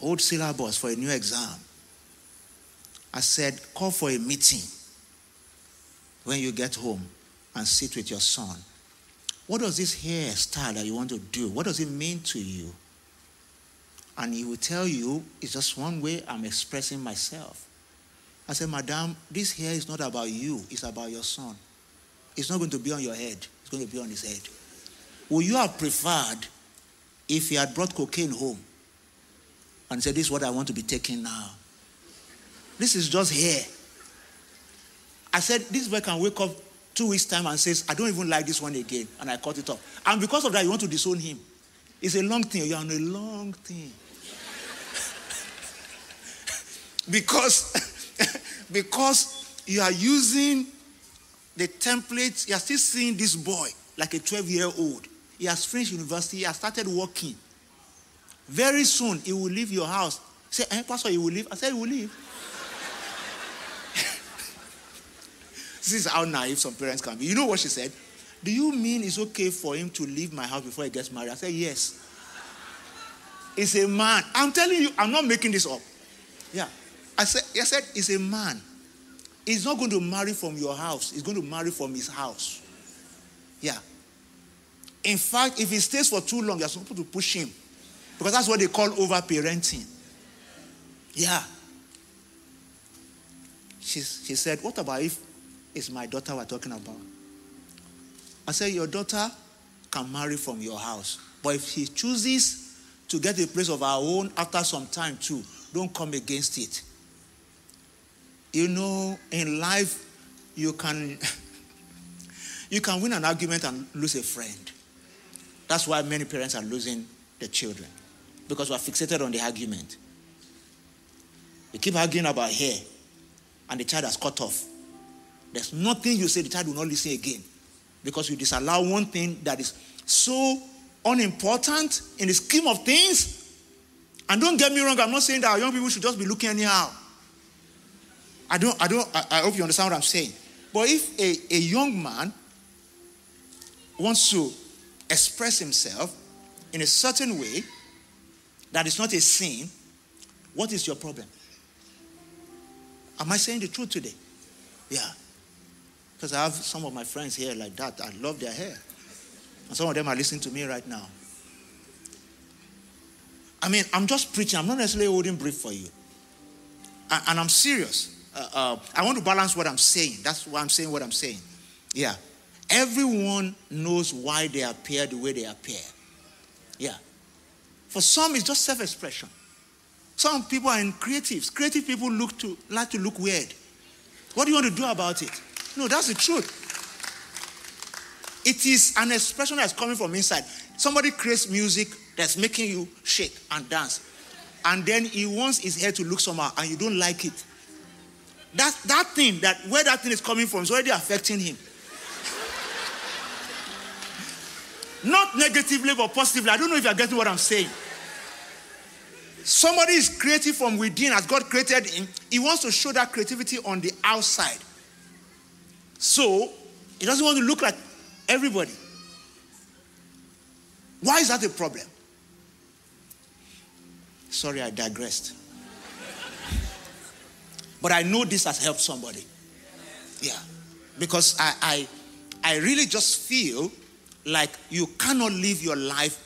Old syllabus for a new exam. I said, call for a meeting when you get home and sit with your son. What does this hairstyle that you want to do? What does it mean to you? And he will tell you, it's just one way I'm expressing myself. I said, Madam, this hair is not about you, it's about your son. It's not going to be on your head, it's going to be on his head. Would you have preferred if he had brought cocaine home and said, This is what I want to be taking now? This is just here. I said, This boy can wake up two weeks' time and says, I don't even like this one again, and I cut it off. And because of that, you want to disown him. It's a long thing. You're on a long thing. because because you are using the template, you are still seeing this boy like a 12 year old. He has finished university, he has started working. Very soon, he will leave your house. Say, eh, Pastor, he will leave. I said, he will leave. this is how naive some parents can be. You know what she said? Do you mean it's okay for him to leave my house before he gets married? I said, Yes. It's a man. I'm telling you, I'm not making this up. Yeah. I said, I said, he's a man. He's not going to marry from your house. He's going to marry from his house. Yeah. In fact, if he stays for too long, you're supposed to push him. Because that's what they call over parenting. Yeah. She, she said, What about if it's my daughter we're talking about? I said, Your daughter can marry from your house. But if she chooses to get a place of her own after some time too, don't come against it. You know, in life, you can you can win an argument and lose a friend. That's why many parents are losing their children because we are fixated on the argument. We keep arguing about hair, and the child has cut off. There's nothing you say, the child will not listen again because you disallow one thing that is so unimportant in the scheme of things. And don't get me wrong, I'm not saying that our young people should just be looking anyhow. I don't, I don't, I, I hope you understand what I'm saying. But if a, a young man wants to express himself in a certain way that is not a sin, what is your problem? Am I saying the truth today? Yeah. Because I have some of my friends here like that. I love their hair. And some of them are listening to me right now. I mean, I'm just preaching. I'm not necessarily holding brief for you. And, I'm serious. uh, uh, I want to balance what I'm saying. That's why I'm saying what I'm saying. Yeah. Everyone knows why they appear the way they appear. Yeah. For some, it's just self expression. Some people are in creatives. Creative people look to, like to look weird. What do you want to do about it? No, that's the truth. It is an expression that's coming from inside. Somebody creates music that's making you shake and dance. And then he wants his hair to look somehow and you don't like it. That, that thing, that where that thing is coming from, is already affecting him. Not negatively, but positively. I don't know if you're getting what I'm saying. Somebody is creative from within, as God created him. He wants to show that creativity on the outside. So, he doesn't want to look like everybody. Why is that a problem? Sorry, I digressed. but I know this has helped somebody. Yeah. Because I, I, I really just feel like you cannot live your life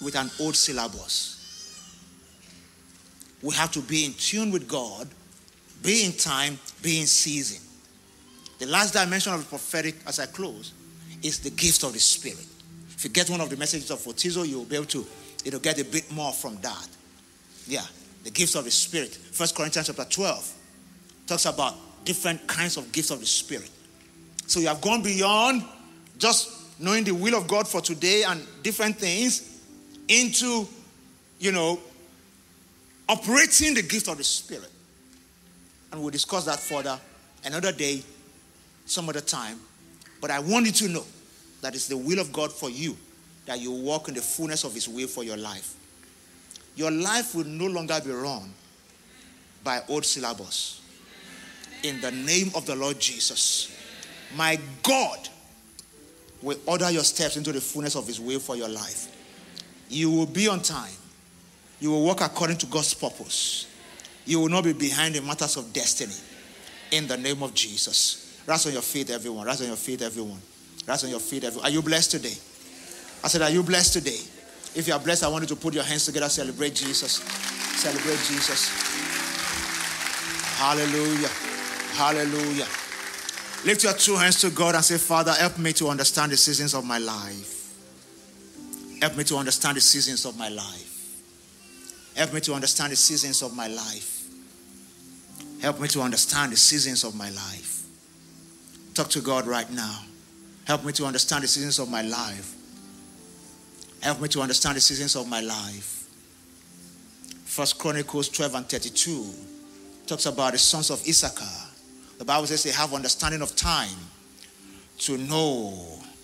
with an old syllabus. We have to be in tune with God, be in time, be in season. The last dimension of the prophetic, as I close, is the gift of the Spirit. If you get one of the messages of Fotizo, you'll be able to know, get a bit more from that. Yeah, the gifts of the Spirit. First Corinthians chapter 12 talks about different kinds of gifts of the Spirit. So you have gone beyond just knowing the will of God for today and different things into, you know, operating the gift of the Spirit. And we'll discuss that further another day, some other time. But I want you to know that it's the will of God for you that you walk in the fullness of His will for your life. Your life will no longer be run by old syllabus. In the name of the Lord Jesus, my God will order your steps into the fullness of His will for your life. You will be on time. You will walk according to God's purpose. You will not be behind in matters of destiny. In the name of Jesus. Rise on your feet, everyone. Rise on your feet, everyone. Rise on your feet, everyone. Are you blessed today? I said, Are you blessed today? If you are blessed, I want you to put your hands together, celebrate Jesus. Celebrate Jesus. Hallelujah. Hallelujah. Lift your two hands to God and say, Father, help me to understand the seasons of my life. Help me to understand the seasons of my life. Help me to understand the seasons of my life. Help me to understand the seasons of my life. Talk to God right now. Help me to understand the seasons of my life. Help me to understand the seasons of my life. First Chronicles 12 and 32 talks about the sons of Issachar the Bible says they have understanding of time to know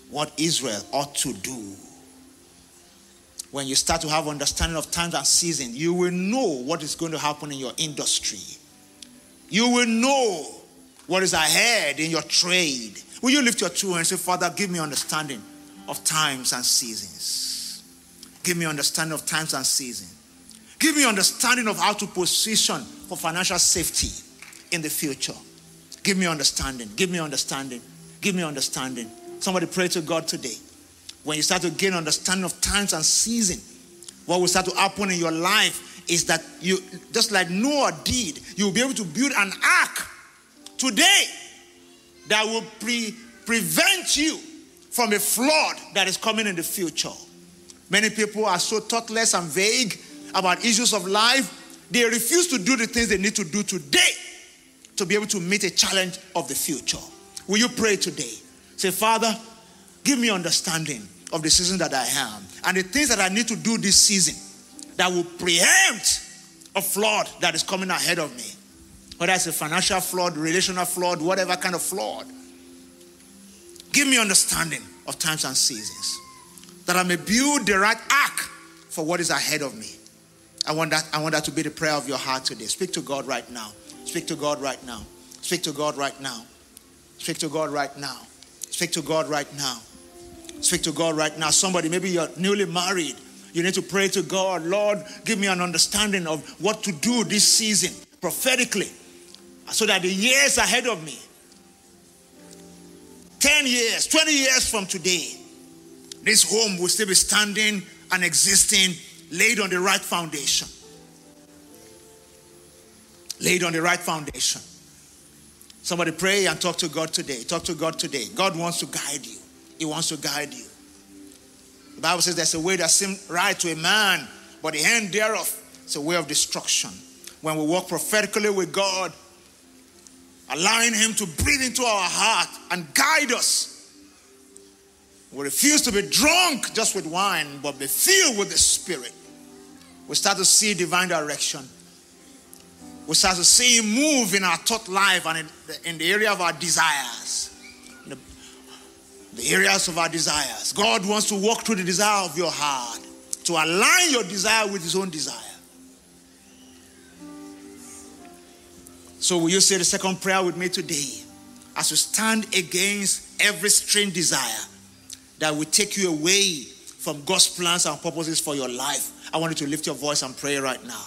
what Israel ought to do. When you start to have understanding of times and seasons, you will know what is going to happen in your industry. You will know what is ahead in your trade. Will you lift your two hands and say, Father, give me understanding of times and seasons. Give me understanding of times and seasons. Give me understanding of how to position for financial safety in the future. Give me understanding. Give me understanding. Give me understanding. Somebody pray to God today. When you start to gain understanding of times and season, what will start to happen in your life is that you, just like Noah did, you'll be able to build an ark today that will pre- prevent you from a flood that is coming in the future. Many people are so thoughtless and vague about issues of life, they refuse to do the things they need to do today to be able to meet a challenge of the future. Will you pray today? Say, Father, give me understanding of the season that I am and the things that I need to do this season that will preempt a flood that is coming ahead of me. Whether it's a financial flood, relational flood, whatever kind of flood. Give me understanding of times and seasons that I may build the right ark for what is ahead of me. I want that, I want that to be the prayer of your heart today. Speak to God right now. Speak to God right now. Speak to God right now. Speak to God right now. Speak to God right now. Speak to God right now. Somebody, maybe you're newly married. You need to pray to God, Lord, give me an understanding of what to do this season prophetically so that the years ahead of me, 10 years, 20 years from today, this home will still be standing and existing, laid on the right foundation laid on the right foundation. Somebody pray and talk to God today. Talk to God today. God wants to guide you. He wants to guide you. The Bible says there's a way that seems right to a man, but the end thereof is a way of destruction. When we walk prophetically with God, allowing Him to breathe into our heart and guide us, we refuse to be drunk just with wine, but be filled with the Spirit. We start to see divine direction. We start to see Him move in our thought life and in the, in the area of our desires. The, the areas of our desires. God wants to walk through the desire of your heart to align your desire with His own desire. So, will you say the second prayer with me today? As we stand against every strange desire that will take you away from God's plans and purposes for your life, I want you to lift your voice and pray right now.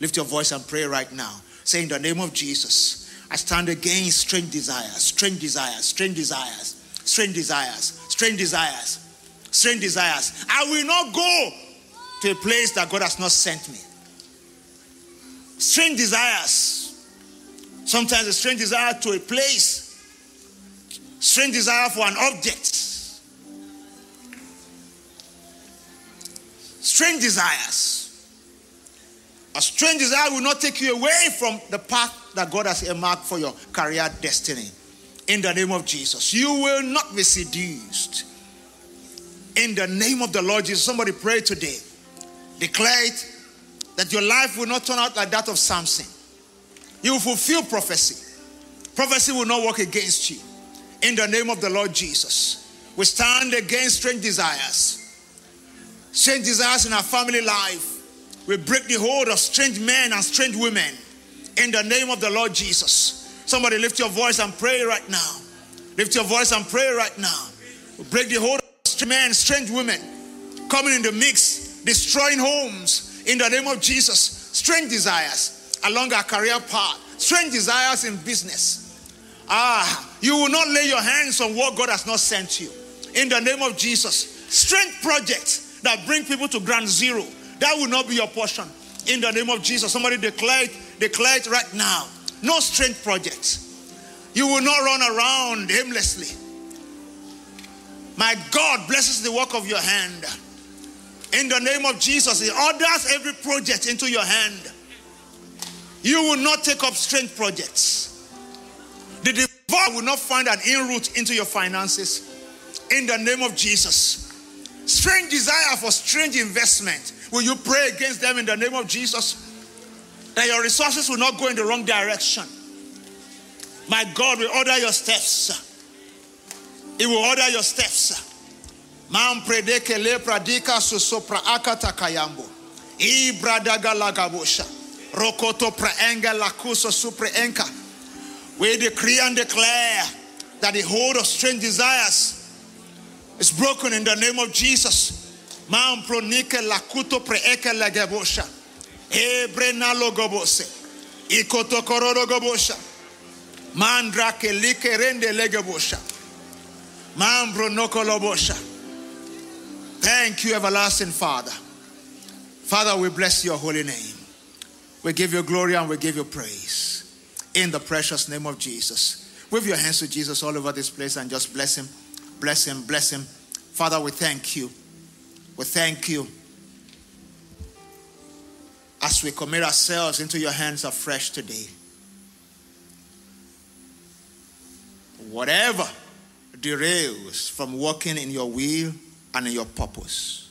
Lift your voice and pray right now. Say, in the name of Jesus, I stand against strange desires, strange desires, strange desires, strange desires, strange desires, strange desires. I will not go to a place that God has not sent me. Strange desires. Sometimes a strange desire to a place, strange desire for an object, strange desires. A strange desire will not take you away from the path that God has earmarked for your career destiny. In the name of Jesus, you will not be seduced. In the name of the Lord Jesus, somebody pray today. Declare it that your life will not turn out like that of Samson. You will fulfill prophecy. Prophecy will not work against you. In the name of the Lord Jesus, we stand against strange desires strange desires in our family life. We break the hold of strange men and strange women in the name of the Lord Jesus. Somebody lift your voice and pray right now. Lift your voice and pray right now. We break the hold of strange men, strange women coming in the mix, destroying homes in the name of Jesus. Strange desires along our career path, strange desires in business. Ah, you will not lay your hands on what God has not sent you. In the name of Jesus. Strange projects that bring people to ground zero. That will not be your portion. In the name of Jesus. Somebody declare it, declare it right now. No strange projects. You will not run around aimlessly. My God blesses the work of your hand. In the name of Jesus, He orders every project into your hand. You will not take up strange projects. The devourer will not find an in route into your finances. In the name of Jesus strange desire for strange investment, will you pray against them in the name of Jesus? That your resources will not go in the wrong direction. My God will order your steps. He will order your steps. Mam predeke le pradika susopra akata kayambo. Ibradaga lagabosha. Rokoto praenga lakuso supre enka. We decree and declare that the hold of strange desires is broken in the name of Jesus. Pronike lakuto legebosha. Bronoko lobosha. Thank you, everlasting Father. Father, we bless your holy name. We give you glory and we give you praise. In the precious name of Jesus. Wave your hands to Jesus all over this place and just bless him. Bless him, bless him. Father, we thank you. We thank you as we commit ourselves into your hands afresh today. Whatever derails from working in your will and in your purpose,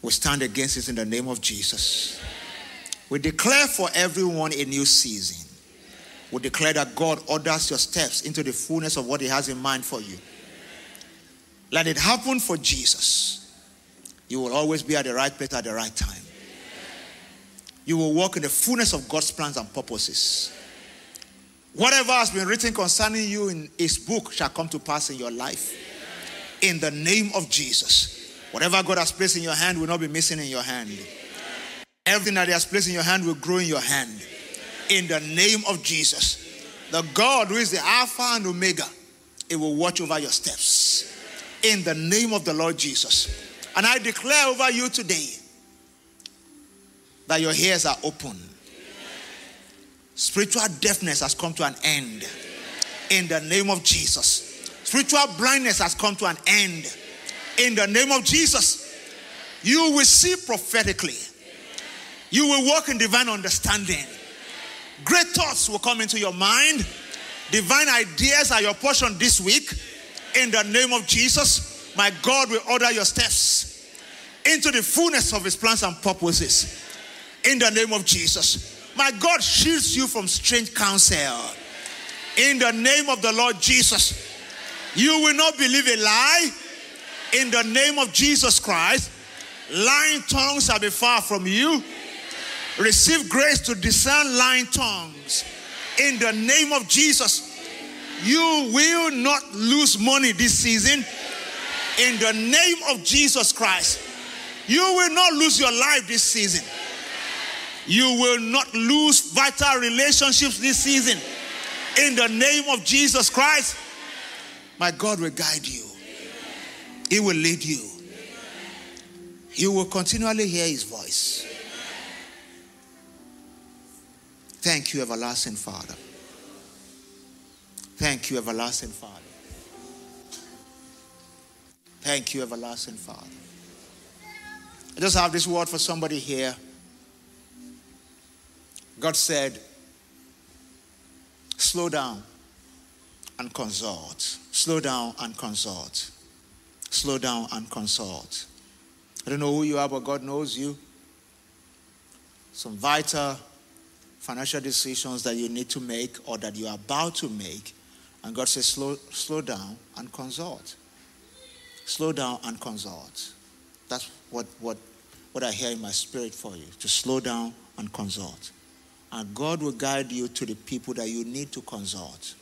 we stand against it in the name of Jesus. We declare for everyone a new season we declare that God orders your steps into the fullness of what He has in mind for you. Let it happen for Jesus. You will always be at the right place at the right time. You will walk in the fullness of God's plans and purposes. Whatever has been written concerning you in His book shall come to pass in your life. In the name of Jesus. Whatever God has placed in your hand will not be missing in your hand. Everything that He has placed in your hand will grow in your hand in the name of Jesus. The God who is the Alpha and Omega, it will watch over your steps in the name of the Lord Jesus. And I declare over you today that your ears are open. Spiritual deafness has come to an end. In the name of Jesus. Spiritual blindness has come to an end. In the name of Jesus. You will see prophetically. You will walk in divine understanding. Great thoughts will come into your mind. Divine ideas are your portion this week. In the name of Jesus, my God will order your steps into the fullness of his plans and purposes. In the name of Jesus. My God shields you from strange counsel. In the name of the Lord Jesus. You will not believe a lie. In the name of Jesus Christ. Lying tongues shall be far from you. Receive grace to discern lying tongues. In the name of Jesus. You will not lose money this season. In the name of Jesus Christ. You will not lose your life this season. You will not lose vital relationships this season. In the name of Jesus Christ, my God will guide you, He will lead you. You will continually hear His voice. Thank you, everlasting Father. Thank you, everlasting Father. Thank you, everlasting Father. I just have this word for somebody here. God said, slow down and consult. Slow down and consult. Slow down and consult. I don't know who you are, but God knows you. Some vital financial decisions that you need to make or that you are about to make. And God says, slow, slow down and consult. Slow down and consult. That's what, what, what I hear in my spirit for you to slow down and consult. And God will guide you to the people that you need to consult.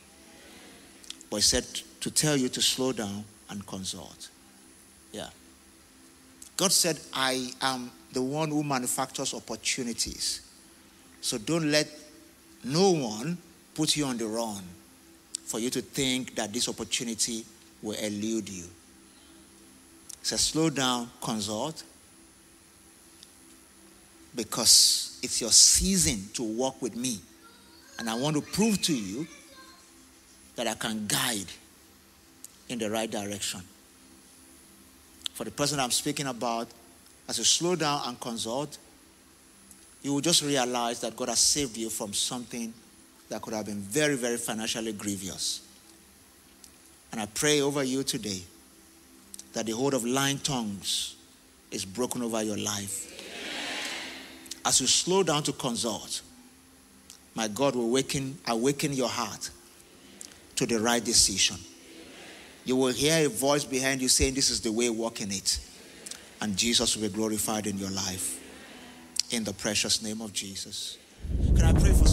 But He said to tell you to slow down and consult. Yeah. God said, I am the one who manufactures opportunities. So don't let no one put you on the run for you to think that this opportunity will elude you. So slow down, consult, because it's your season to walk with me. And I want to prove to you that I can guide in the right direction. For the person I'm speaking about, as you slow down and consult, you will just realize that God has saved you from something that could have been very, very financially grievous. And I pray over you today that the hold of lying tongues is broken over your life as you slow down to consult, my God will awaken, awaken your heart to the right decision. You will hear a voice behind you saying, This is the way, walk in it. And Jesus will be glorified in your life. In the precious name of Jesus. Can I pray for?